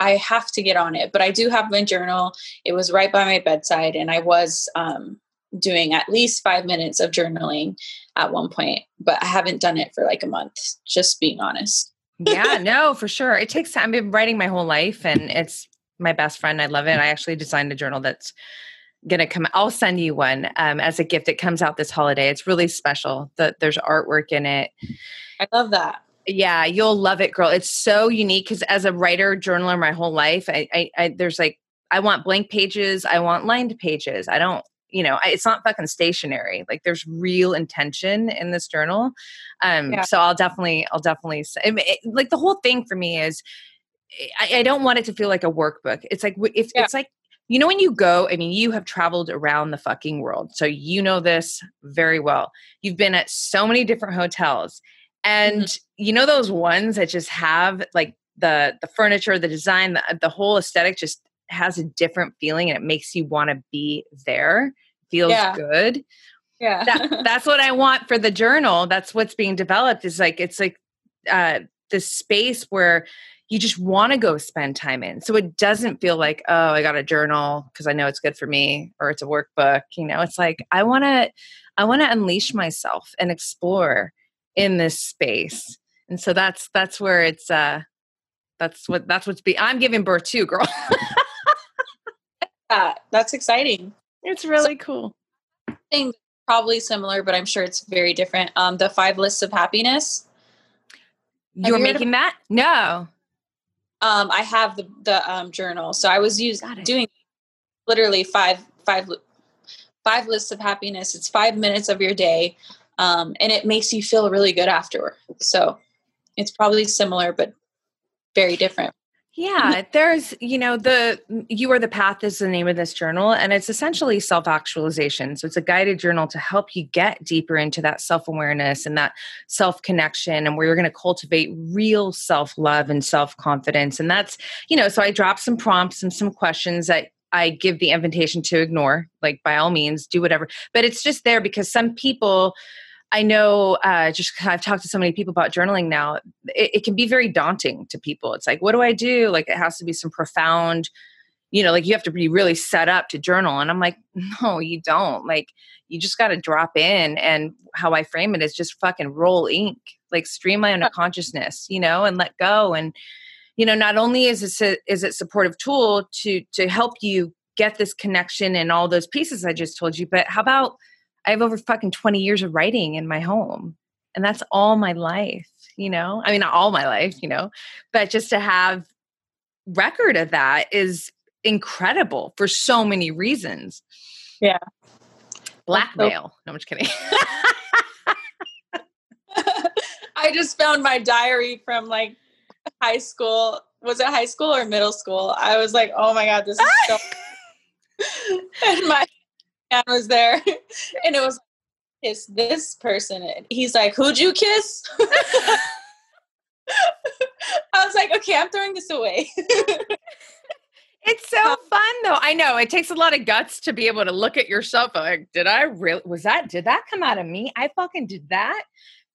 I have to get on it. But I do have my journal. It was right by my bedside, and I was um, doing at least five minutes of journaling at one point. But I haven't done it for like a month. Just being honest. yeah, no, for sure. It takes time. I've been writing my whole life, and it's my best friend. I love it. I actually designed a journal that's gonna come i'll send you one um, as a gift it comes out this holiday. It's really special that there's artwork in it. I love that. Yeah you'll love it girl. It's so unique because as a writer journaler my whole life I, I, I there's like i want blank pages i want lined pages. I don't you know it's not fucking stationary. Like there's real intention in this journal. Um yeah. so i'll definitely i'll definitely say, it, like the whole thing for me is I, I, don't want it to feel like a workbook. It's like if yeah. it's like you know, when you go, I mean, you have traveled around the fucking world. So you know this very well. You've been at so many different hotels. And mm-hmm. you know those ones that just have like the the furniture, the design, the, the whole aesthetic just has a different feeling and it makes you want to be there. Feels yeah. good. Yeah. that, that's what I want for the journal. That's what's being developed is like, it's like uh, this space where you just want to go spend time in. So it doesn't feel like, oh, I got a journal because I know it's good for me or it's a workbook. You know, it's like, I want to, I want to unleash myself and explore in this space. And so that's, that's where it's, uh, that's what, that's what's be, I'm giving birth to girl. yeah, that's exciting. It's really so, cool. Thing probably similar, but I'm sure it's very different. Um, the five lists of happiness. You're you making that? No. Um, I have the the um, journal, so I was using doing literally five five five lists of happiness. It's five minutes of your day, um, and it makes you feel really good afterward. So it's probably similar, but very different. Yeah, there's, you know, the You Are the Path is the name of this journal, and it's essentially self actualization. So it's a guided journal to help you get deeper into that self awareness and that self connection, and where you're going to cultivate real self love and self confidence. And that's, you know, so I drop some prompts and some questions that I give the invitation to ignore, like by all means, do whatever. But it's just there because some people, I know uh, just I've talked to so many people about journaling now, it, it, can be very daunting to people. It's like, what do I do? Like, it has to be some profound, you know, like you have to be really set up to journal. And I'm like, no, you don't. Like, you just got to drop in. And how I frame it is just fucking roll ink, like streamline a consciousness, you know, and let go. And, you know, not only is it, is it supportive tool to, to help you get this connection and all those pieces I just told you, but how about, I have over fucking 20 years of writing in my home. And that's all my life, you know? I mean, not all my life, you know, but just to have record of that is incredible for so many reasons. Yeah. Blackmail. No, I'm just kidding. I just found my diary from like high school. Was it high school or middle school? I was like, oh my God, this is so. and my man was there, and it was kiss this person. And he's like, "Who'd you kiss?" I was like, "Okay, I'm throwing this away." It's so um, fun though. I know it takes a lot of guts to be able to look at yourself like, did I really was that did that come out of me? I fucking did that.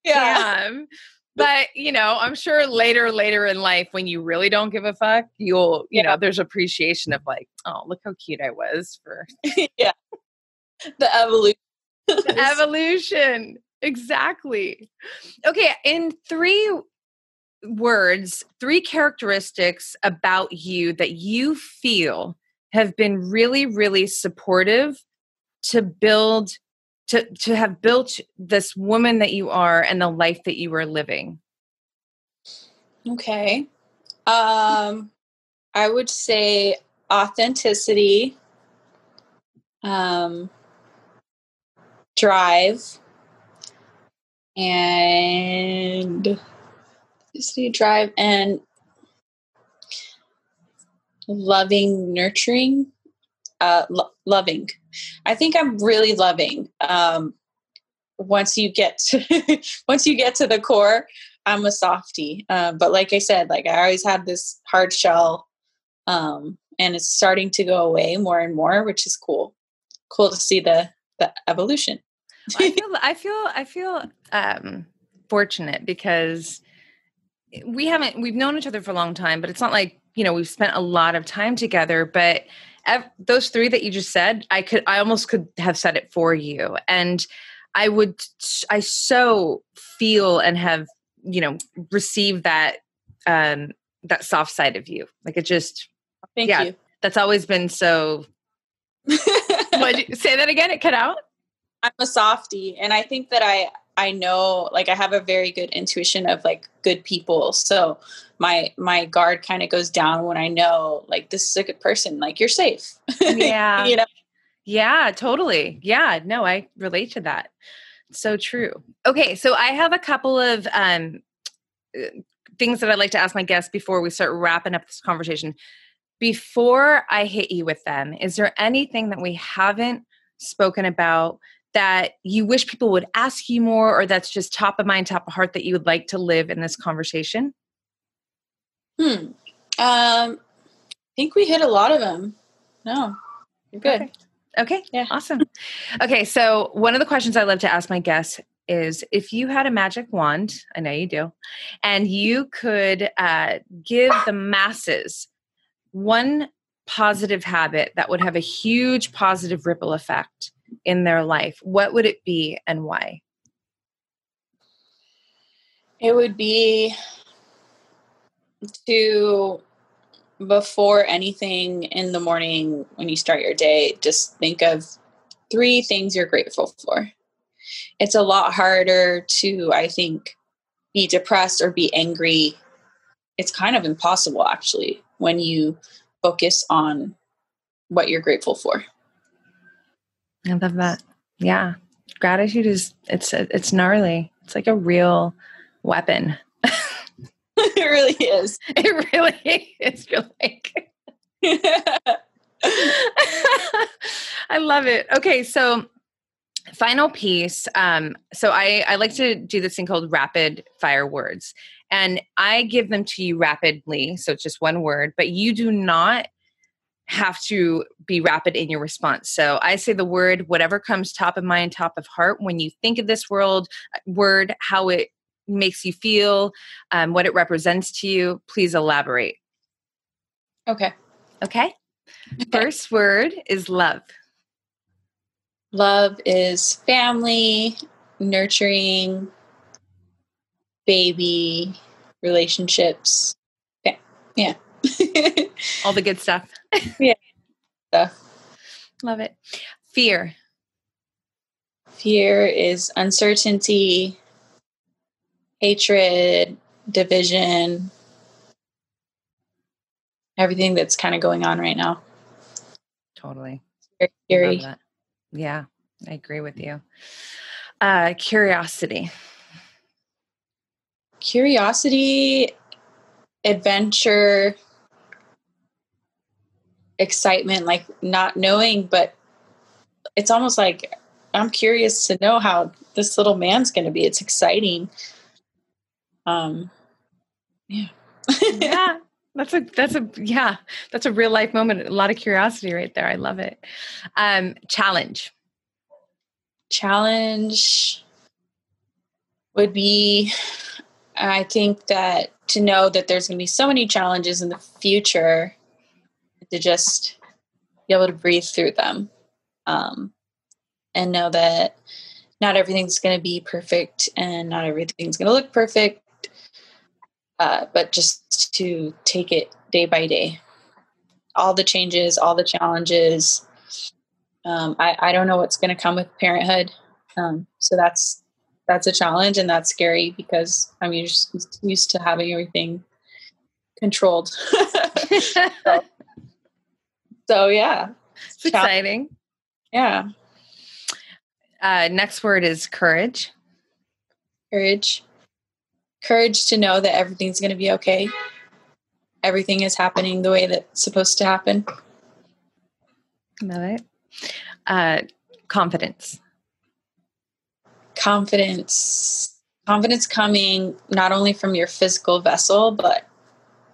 Yeah. Damn. But you know, I'm sure later, later in life, when you really don't give a fuck, you'll, you yeah. know, there's appreciation of like, oh, look how cute I was for yeah. the evolution. the evolution. Exactly. Okay, in three words, three characteristics about you that you feel have been really, really supportive to build to to have built this woman that you are and the life that you are living. Okay. Um I would say authenticity. Um drive. And city drive and loving nurturing uh lo- loving. I think i'm really loving um once you get to once you get to the core i'm a softie uh, but like i said like i always had this hard shell um and it's starting to go away more and more which is cool. Cool to see the the evolution I feel I feel I feel um fortunate because we haven't we've known each other for a long time, but it's not like, you know, we've spent a lot of time together, but ev- those three that you just said, I could I almost could have said it for you. And I would I so feel and have, you know, received that um that soft side of you. Like it just Thank yeah, you. That's always been so what say that again? It cut out? I'm a softie and I think that I I know like I have a very good intuition of like good people. So my my guard kind of goes down when I know like this is a good person, like you're safe. Yeah. you know. Yeah, totally. Yeah, no, I relate to that. So true. Okay, so I have a couple of um uh, things that I'd like to ask my guests before we start wrapping up this conversation. Before I hit you with them, is there anything that we haven't spoken about that you wish people would ask you more or that's just top of mind top of heart that you would like to live in this conversation hmm um i think we hit a lot of them no you're good okay. Okay. Yeah. Awesome. Okay. So, one of the questions I love to ask my guests is if you had a magic wand, I know you do, and you could uh, give the masses one positive habit that would have a huge positive ripple effect in their life, what would it be and why? It would be to before anything in the morning when you start your day, just think of three things you're grateful for. It's a lot harder to, I think, be depressed or be angry. It's kind of impossible actually when you focus on what you're grateful for. I love that. Yeah. Gratitude is it's it's gnarly. It's like a real weapon. it really is. It really is. You're like I love it. Okay, so final piece. Um, so I, I like to do this thing called rapid fire words. And I give them to you rapidly. So it's just one word, but you do not have to be rapid in your response. So I say the word, whatever comes top of mind, top of heart, when you think of this world uh, word, how it makes you feel, um, what it represents to you, please elaborate. Okay. Okay. First word is love. Love is family, nurturing, baby, relationships. Yeah. Yeah. All the good stuff. yeah. Love it. Fear. Fear is uncertainty, hatred, division, everything that's kind of going on right now. Totally. It's very scary. Yeah, I agree with you. Uh, curiosity. Curiosity, adventure, excitement, like not knowing, but it's almost like I'm curious to know how this little man's going to be. It's exciting. Um, yeah. yeah. That's a that's a yeah that's a real life moment. A lot of curiosity right there. I love it. Um, challenge. Challenge would be, I think that to know that there's going to be so many challenges in the future, to just be able to breathe through them, um, and know that not everything's going to be perfect and not everything's going to look perfect uh, but just to take it day by day. All the changes, all the challenges. Um, I, I don't know what's going to come with parenthood, um, so that's that's a challenge and that's scary because I'm used used to having everything controlled. so, so, yeah, it's exciting. Yeah. Uh, next word is courage. Courage courage to know that everything's going to be okay. Everything is happening the way that's supposed to happen. Love it. Uh, confidence. Confidence. Confidence coming not only from your physical vessel, but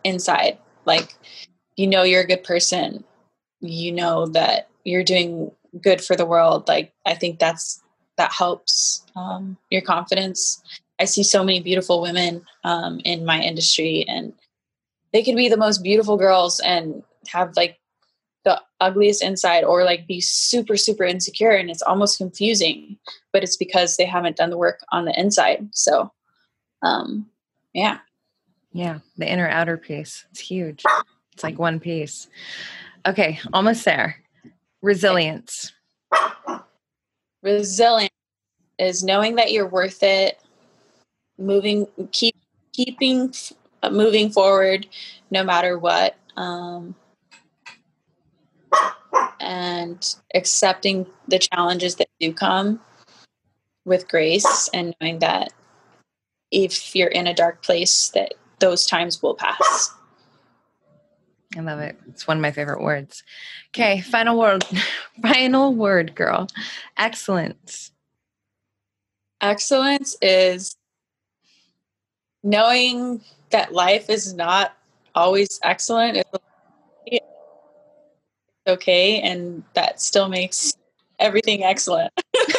inside. Like, you know, you're a good person. You know that you're doing good for the world. Like, I think that's that helps um, your confidence I see so many beautiful women um, in my industry, and they can be the most beautiful girls and have like the ugliest inside, or like be super, super insecure, and it's almost confusing. But it's because they haven't done the work on the inside. So, um, yeah, yeah, the inner outer piece. It's huge. It's like one piece. Okay, almost there. Resilience. Resilience is knowing that you're worth it moving keep keeping uh, moving forward no matter what um, and accepting the challenges that do come with grace and knowing that if you're in a dark place that those times will pass I love it. It's one of my favorite words. Okay, final word. final word, girl. Excellence. Excellence is knowing that life is not always excellent It's okay, and that still makes everything excellent.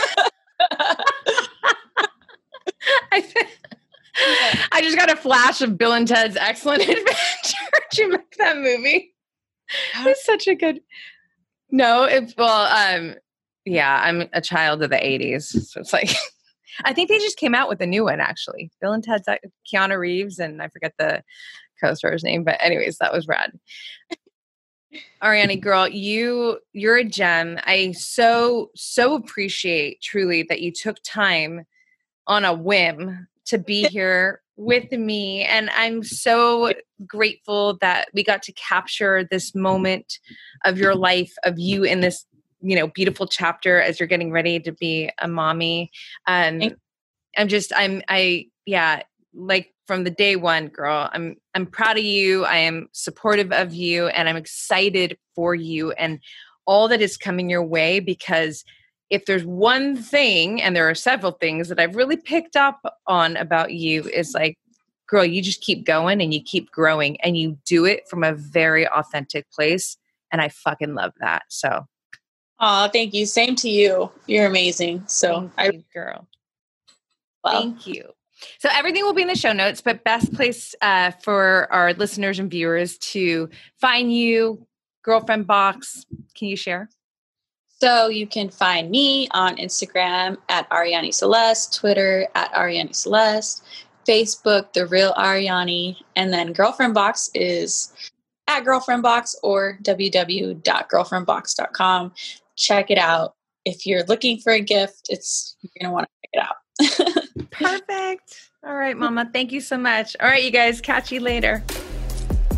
I, just got a flash of Bill and Ted's Excellent Adventure. Did you make that movie? It's such a good. No, it well, um, yeah, I'm a child of the '80s, so it's like I think they just came out with a new one actually. Bill and Ted's uh, Keanu Reeves and I forget the co-star's name, but anyways, that was rad. Arianny, girl, you you're a gem. I so so appreciate truly that you took time on a whim to be here with me and I'm so grateful that we got to capture this moment of your life of you in this you know beautiful chapter as you're getting ready to be a mommy. And um, i'm just i'm i yeah like from the day one girl i'm i'm proud of you i am supportive of you and i'm excited for you and all that is coming your way because if there's one thing and there are several things that i've really picked up on about you is like girl you just keep going and you keep growing and you do it from a very authentic place and i fucking love that so Oh, thank you. Same to you. You're amazing. So I girl. Well, thank you. So everything will be in the show notes, but best place uh, for our listeners and viewers to find you, girlfriend box. Can you share? So you can find me on Instagram at Arianny Celeste, Twitter at Arianny Celeste, Facebook, The Real Arianny, and then Girlfriend Box is at Girlfriend Box or www.girlfriendbox.com check it out. If you're looking for a gift, it's you're gonna want to check it out. Perfect. All right, Mama. Thank you so much. All right, you guys. Catch you later.